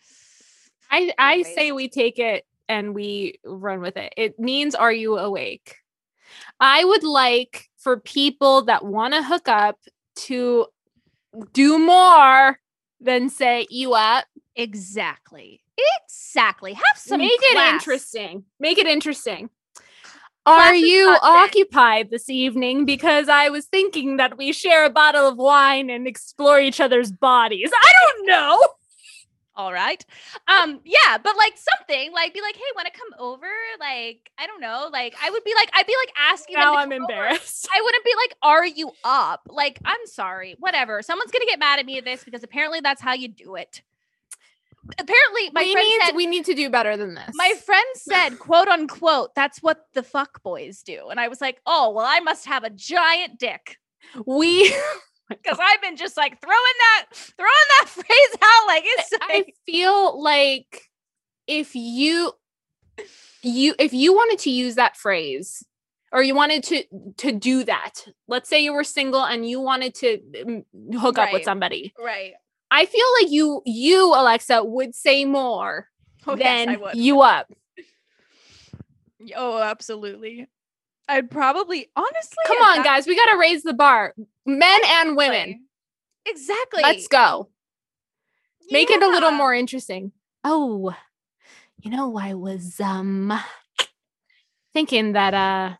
I I say we take it and we run with it. It means, are you awake? I would like for people that want to hook up to do more than say, you up. Exactly. Exactly. Have some Make class. it interesting. Make it interesting. Are you occupied this evening? Because I was thinking that we share a bottle of wine and explore each other's bodies. I don't know. All right. Um, yeah, but like something like be like, hey, want to come over? Like, I don't know. Like, I would be like, I'd be like asking. Now I'm embarrassed. Over. I wouldn't be like, are you up? Like, I'm sorry, whatever. Someone's gonna get mad at me at this because apparently that's how you do it. Apparently, my we friend need, said we need to do better than this. my friend said, quote unquote, that's what the fuck boys do. And I was like, oh, well, I must have a giant dick. we Because I've been just like throwing that, throwing that phrase out like it's I feel like if you you if you wanted to use that phrase or you wanted to to do that let's say you were single and you wanted to mm, hook up with somebody right. i feel like you you alexa would say more Oh, than would. you up Oh, absolutely. I'd probably honestly come on that guys we gotta raise the bar men and women Exactly. let's go make it a little more interesting oh you know i was um thinking that uh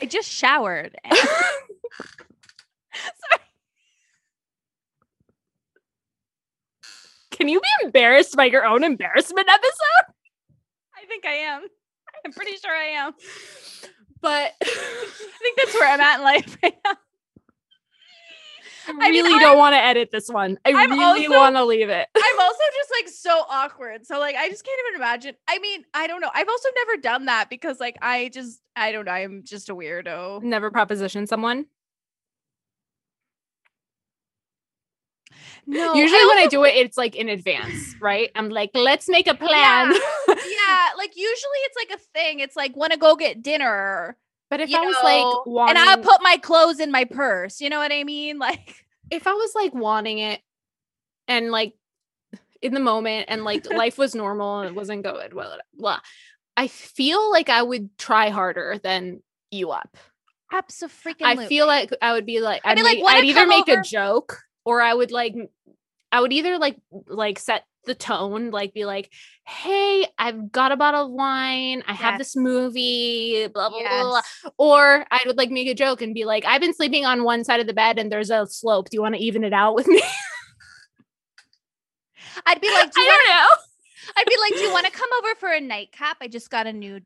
I just showered. Can you be embarrassed by your own embarrassment episode? I think I am. I'm pretty sure I am. But I think that's where I'm at in life right now. I I really I'm- don't want to edit this one. I I'm really want to leave it. I'm also just like so awkward. So like I just can't even imagine. I mean, I don't know. I've also never done that because like I just I don't know. I'm just a weirdo. Never proposition someone. No. Usually when I do it, it's like in advance, right? I'm like, let's make a plan. yeah, like usually it's like a thing. It's like want to go get dinner. but if I was like wanting, and I put my clothes in my purse. You know what I mean? Like if I was like wanting it and like in the moment and like life was normal and it wasn't good, well, blah, I feel like I would try harder than you up. absolutely. I feel like I would be like, I'd I'd, be like, I'd either make over?" a joke or I would like, I would either like, like set the tone, like be like, hey, I've got a bottle of wine. I have this movie, blah, blah, blah, blah. Or I would like make a joke and be like, I've been sleeping on one side of the bed and there's a slope. Do you want to even it out with me? I'd be like, do you I wanna, don't know. I'd be like, do you want to come over for a nightcap? I just got a new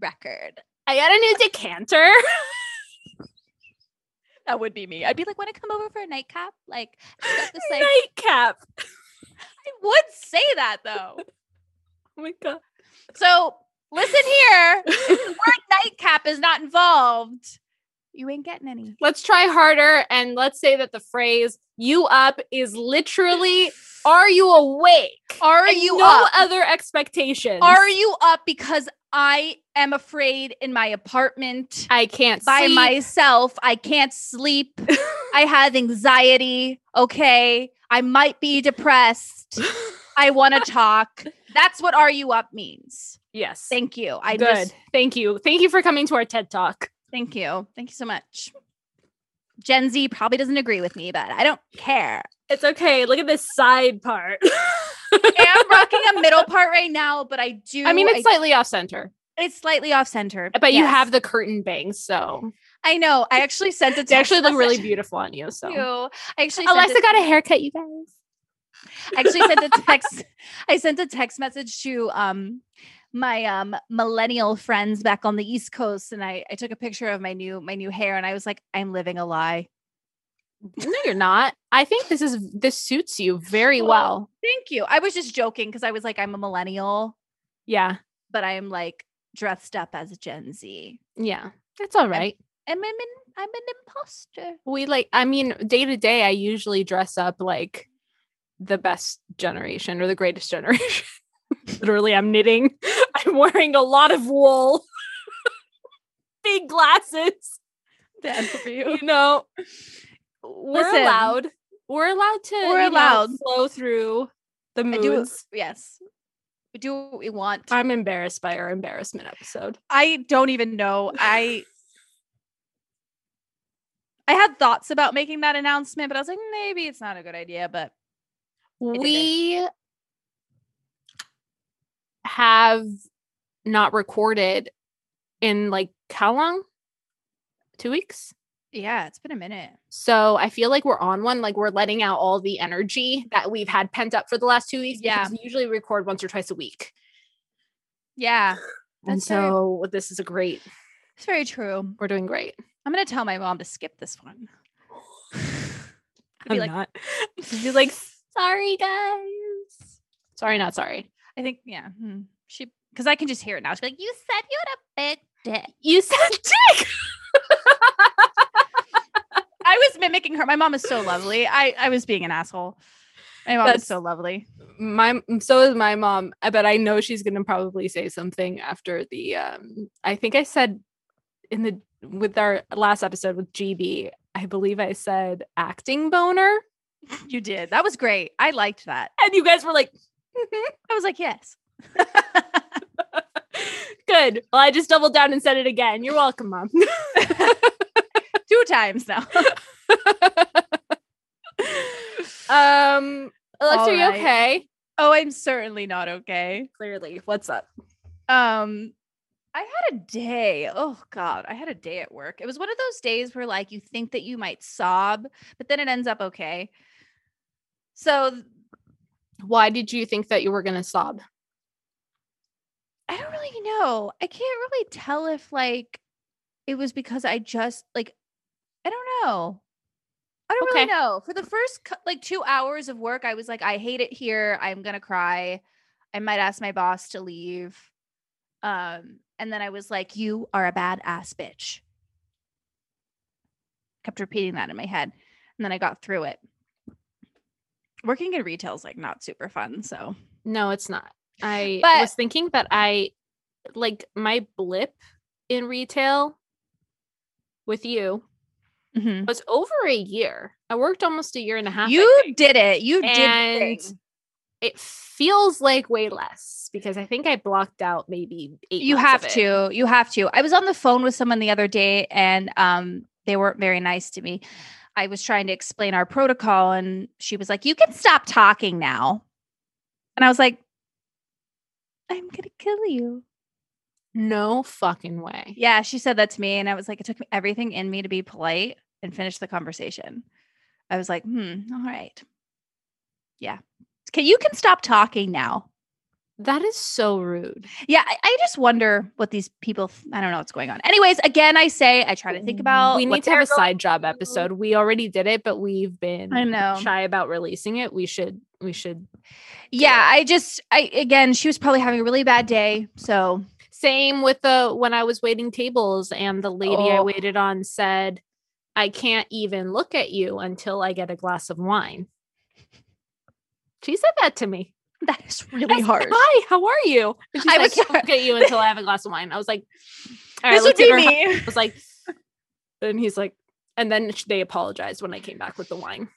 record. I got a new decanter. That would be me. I'd be like, want to come over for a nightcap? Like, this like. Nightcap. I would say that though. Oh my God. So listen here. If the word nightcap is not involved, you ain't getting any. Let's try harder and let's say that the phrase you up is literally are you awake? Are And you no up? other expectations? Are you up because I am afraid in my apartment I can't by sleep. myself? I can't sleep. I have anxiety. Okay. I might be depressed. I want to talk. That's what are you up means. yes. Thank you. I Good. just Thank you. Thank you for coming to our TED Talk. thank you. Thank you so much. Gen Z probably doesn't agree with me, but I don't care. It's okay. Look at this side part. I am rocking a middle part right now, but I do. I mean, it's slightly off center, it's slightly off center, but you have the curtain bangs, so I know. I actually sent a they text actually look really beautiful on you. So. I actually sent Alexa got a haircut, you guys. I actually sent a text. I sent a text message to um my um millennial friends back on the East Coast, and I I took a picture of my new my new hair, and I was like, I'm living a lie. No, you're not. I think this is this suits you very well. Thank you. I was just joking because I was like, I'm a millennial, Yeah. but I am like dressed up as a Gen Z. Yeah. That's all right. And I'm an I'm an imposter. we like i mean day to day i usually dress up like the best generation or the greatest generation literally i'm knitting i'm wearing a lot of wool big glasses Bad for you. you know we're Listen. allowed we're allowed to We're you know, allowed. flow through the I do yes. We do what we want. i'm embarrassed by our embarrassment episode I don't even know. I I had thoughts about making that announcement, but I was like, maybe it's not a good idea. But we have not recorded in like how long? Two weeks? Yeah, it's been a minute. So I feel like we're on one. Like we're letting out all the energy that we've had pent up for the last two weeks. Yeah. we usually record once or twice a week. Yeah. and That's very- so this is a great, It's very true. we're doing great. I'm gonna tell my mom to skip this one. I'm be like, not. Be like, sorry guys. Sorry, not sorry. I think, yeah. hmm, She because I can just hear it now. She's like, You said you had a big dick. You said dick. I was mimicking her. My mom is so lovely. I, I was being an asshole. My mom That's- is so lovely. my so is my mom I- but i know she's gonna probably say something after the um i think i said in the with our last episode with gb i believe i said acting boner You did. That was great. I liked that. and you guys were like "Mhm." I was like, yes. good well i just doubled down and said it again you're welcome mom Two times now. um alexa are you okay oh, I'm certainly not okay. clearly what's up Um, I had a day. Oh God, I had a day at work. It was one of those days where like you think that you might sob, but then it ends up okay. So why did you think that you were gonna sob I don't really know. I can't really tell if like it was because I just like I don't know. I don't really know. For the first like 2 hours of work, I was like I hate it here. I'm going to cry. I might ask my boss to leave. Um and then I was like you are a badass bitch. Kept repeating that in my head. And then I got through it. Working in retail is like not super fun, so No, it's not. I But- was thinking that I like my blip in retail with you Mhm. was over a year. I worked almost a year and a half. You did it. You did And thing. It feels like way less because I think I blocked out maybe eight. you have to you have to. I was on the phone with someone the other day and um they weren't very nice to me. I was trying to explain our protocol and she was like you can stop talking now. And i was like i'm gonna kill you. No fucking way. yeah she said that to me and i was like it took everything in me to be polite and finish the conversation. I was like hmm all right. Yeah okay you can stop talking now That is so rude. Yeah, I, I just wonder what these people. I don't know what's going on. Anyways, again, I say I try to think mm, about. we need to have a side job episode. We already did it, but we've been I know. shy about releasing it. We should we should Yeah, I just, I again, she was probably having a really bad day. So Same with the when I was waiting tables and the lady I Oh. waited on said, I can't even look at you until I get a glass of wine. She said that to me. that is really said, hard. Hi, how are you? I like, I was- can't look at you until I have a glass of wine. I was like, all right, this would be me. I was like, and he's like, and then they apologized when I came back with the wine.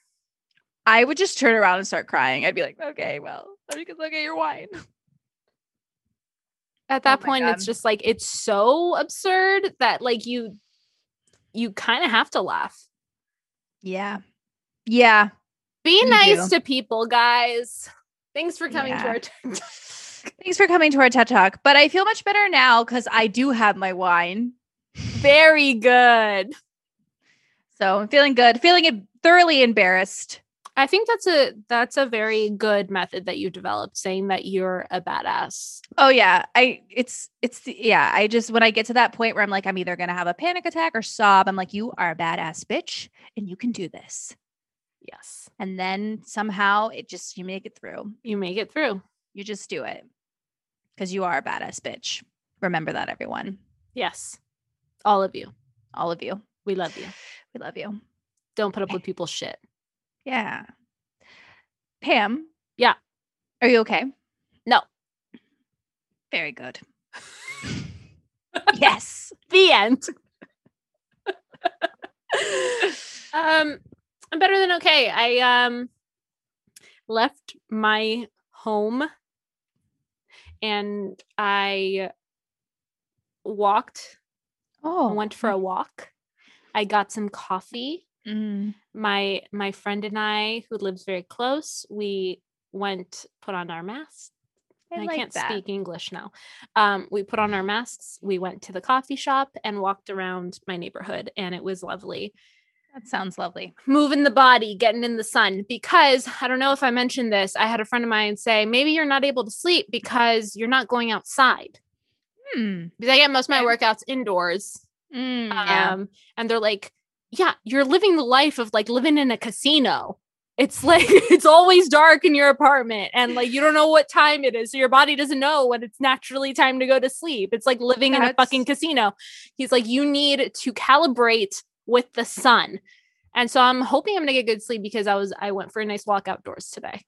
I would just turn around and start crying. I'd be like, okay, well, let me look at your wine. At oh that Oh point, it's just like it's so absurd that like you you kind of have to laugh. Yeah. Yeah. Be You nice do. to people, guys. Thanks for coming to Yeah. our Thanks for coming to our TED Talk. But I feel much better now because I do have my wine. very good. So I'm feeling good, feeling thoroughly embarrassed. I think that's a that's a very good method that you developed, saying that you're a badass. Oh yeah, I it's it's yeah. I just when I get to that point where I'm like I'm either gonna have a panic attack or sob, I'm like you are a badass bitch and you can do this. Yes, And then somehow it just you make it through. you make it through. You just do it because you are a badass bitch. Remember that, everyone. Yes, all of you. All of you. We love you. We love you. Don't put up with people's shit. Yeah. Pam. Yeah. Are you okay? No. Very good. yes. The end. um, I'm better than okay. I um left my home and I walked, Oh. went for a walk. I got some coffee. Mm. My my friend and I, who lives very close, we went put on our masks I, I can't that. speak English now. Um, we put on our masks. We went to the coffee shop and walked around my neighborhood, and it was lovely. That sounds lovely. Moving the body, getting in the sun. Because I don't know if I mentioned this, I had a friend of mine say, maybe you're not able to sleep because you're not going outside. Hmm. Because I get most of my workouts indoors. Mm, yeah. Um, and they're like, yeah, you're living the life of like living in a casino. It's like it's always dark in your apartment and like you don't know what time it is. So your body doesn't know when it's naturally time to go to sleep. It's like living That's... in a fucking casino. He's like, you need to calibrate with the sun. And so I'm hoping I'm gonna get good sleep because I was I went for a nice walk outdoors today.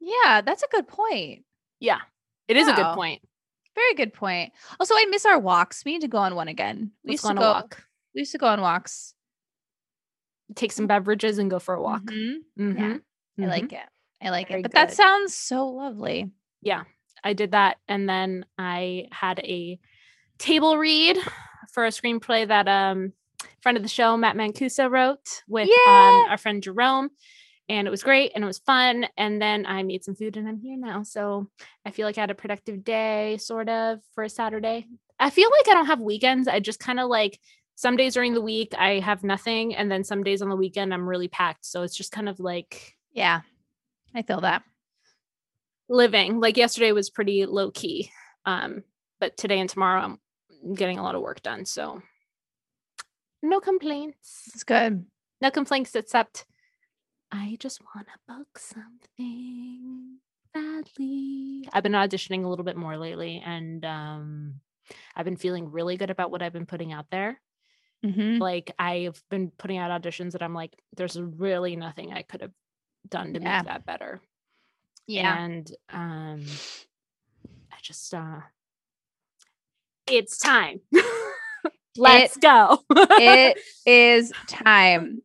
Yeah, that's a good point. Yeah, it is wow. a good point. Very good point. Also, I miss our walks. We need to go on one again. We Let's used to go. Walk. We used to go on walks. Take some beverages and go for a walk. Mm-hmm. Mm-hmm. Yeah, mm-hmm. I like it. I like Very it. But good. that sounds so lovely. Yeah, I did that, and then I had a table read for a screenplay that um friend of the show Matt Mancuso wrote with um, yeah. um, our friend Jerome and it was great and it was fun. And then I made some food and I'm here now. So I feel like I had a productive day, sort of, for a Saturday. I feel like I don't have weekends. I just kind of like some days during the week I have nothing. And then some days on the weekend I'm really packed. So it's just kind of like, yeah, I feel that. Living like yesterday was pretty low key. Um, but today and tomorrow I'm getting a lot of work done. So no complaints. It's good. No complaints except I just want to book something badly. I've been auditioning a little bit more lately and um I've been feeling really good about what I've been putting out there. Mm-hmm. Like I've been putting out auditions that I'm like, there's really nothing I could have done to yeah. make that better. Yeah. And um I just uh it's time. Let's it, go. it is time.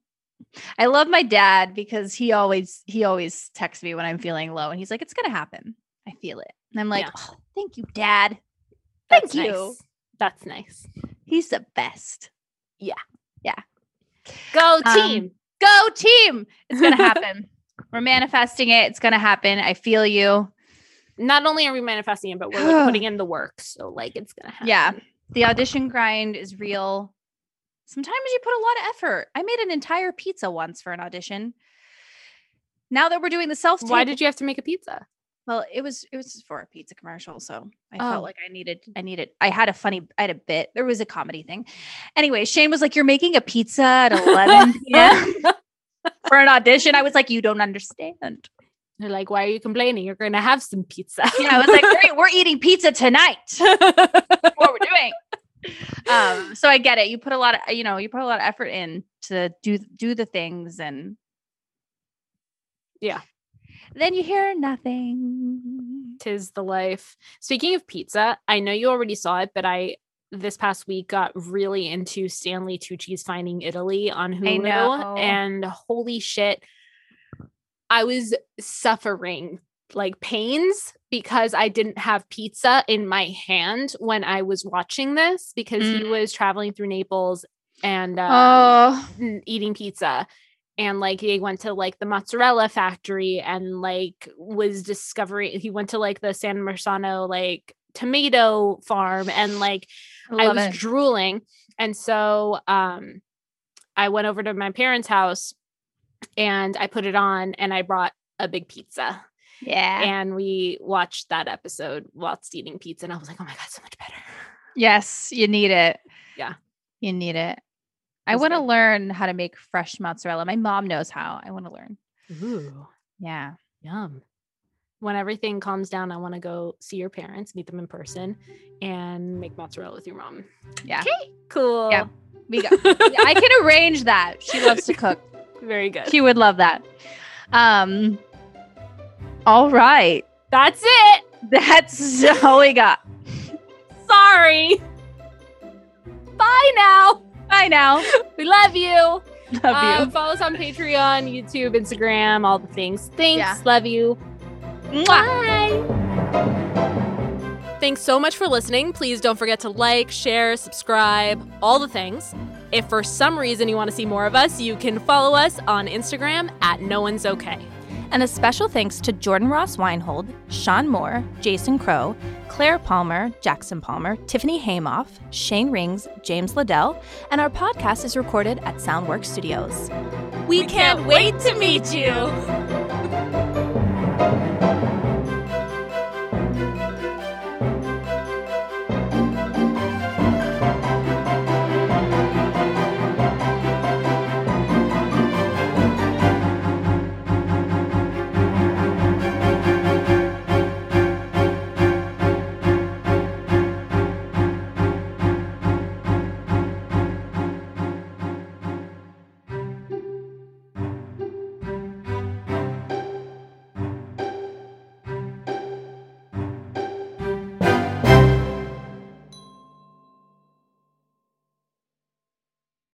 I love my dad because he always he always texts me when I'm feeling low and he's like, it's gonna happen. I feel it. And I'm like, yeah. oh, thank you, dad. Thank That's you. Nice. That's nice. He's the best. Yeah. Yeah. Go um, team. Um, go team. It's gonna happen. We're manifesting it. It's gonna happen. I feel you. Not only are we manifesting it, but we're like putting in the work. So like it's gonna happen. Yeah. The audition grind is real sometimes you put a lot of effort. I made an entire pizza once for an audition. Now that we're doing the self, why did you have to make a pizza? Well, it was it was for a pizza commercial, so I oh. felt like I needed I needed I had a funny I had a bit. There was a comedy thing. Anyway, Shane was like, "You're making a pizza at 11 p.m. for an audition." I was like, "You don't understand." They're like, "Why are you complaining? You're going to have some pizza." yeah, I was like, "Great, we're eating pizza tonight." what we're doing um, so I get it. You put a lot of, you know, you put a lot of effort in to do do the things and yeah. Then you hear nothing. Tis the life. Speaking of pizza, I know you already saw it, but I this past week got really into Stanley Tucci's Finding Italy on Hulu. And holy shit, I was suffering like pains because I didn't have pizza in my hand when I was watching this because mm. he was traveling through Naples and uh, oh. eating pizza. And like he went to like the mozzarella factory and like was discovering he went to like the San Marzano like tomato farm and like I, I was it. drooling. And so um I went over to my parents' house and I put it on and I brought a big pizza yeah. And we watched that episode whilst eating pizza. And I was like, oh my God, so much better. Yes, you need it. Yeah. You need it. I want to learn how to make fresh mozzarella. My mom knows how. I want to learn. Ooh. Yeah. Yum. When everything calms down, I want to go see your parents, meet them in person, and make mozzarella with your mom. Yeah. Okay. Cool. Yeah. We go. I can arrange that. She loves to cook. Very good. She would love that. Um, all right. That's it. That's all we got. Sorry. Bye now. Bye now. We love you. Love uh, you. Follow us on Patreon, YouTube, Instagram, all the things. Thanks. Yeah. Love you. Mwah. Bye. Thanks so much for listening. Please don't forget to like, share, subscribe, all the things. If for some reason you want to see more of us, you can follow us on Instagram at No One's Okay. And a special thanks to Jordan Ross Weinhold, Sean Moore, Jason Crow, Claire Palmer, Jackson Palmer, Tiffany Haymoff, Shane Rings, James Liddell, and our podcast is recorded at Soundworks Studios. We can't wait to meet you!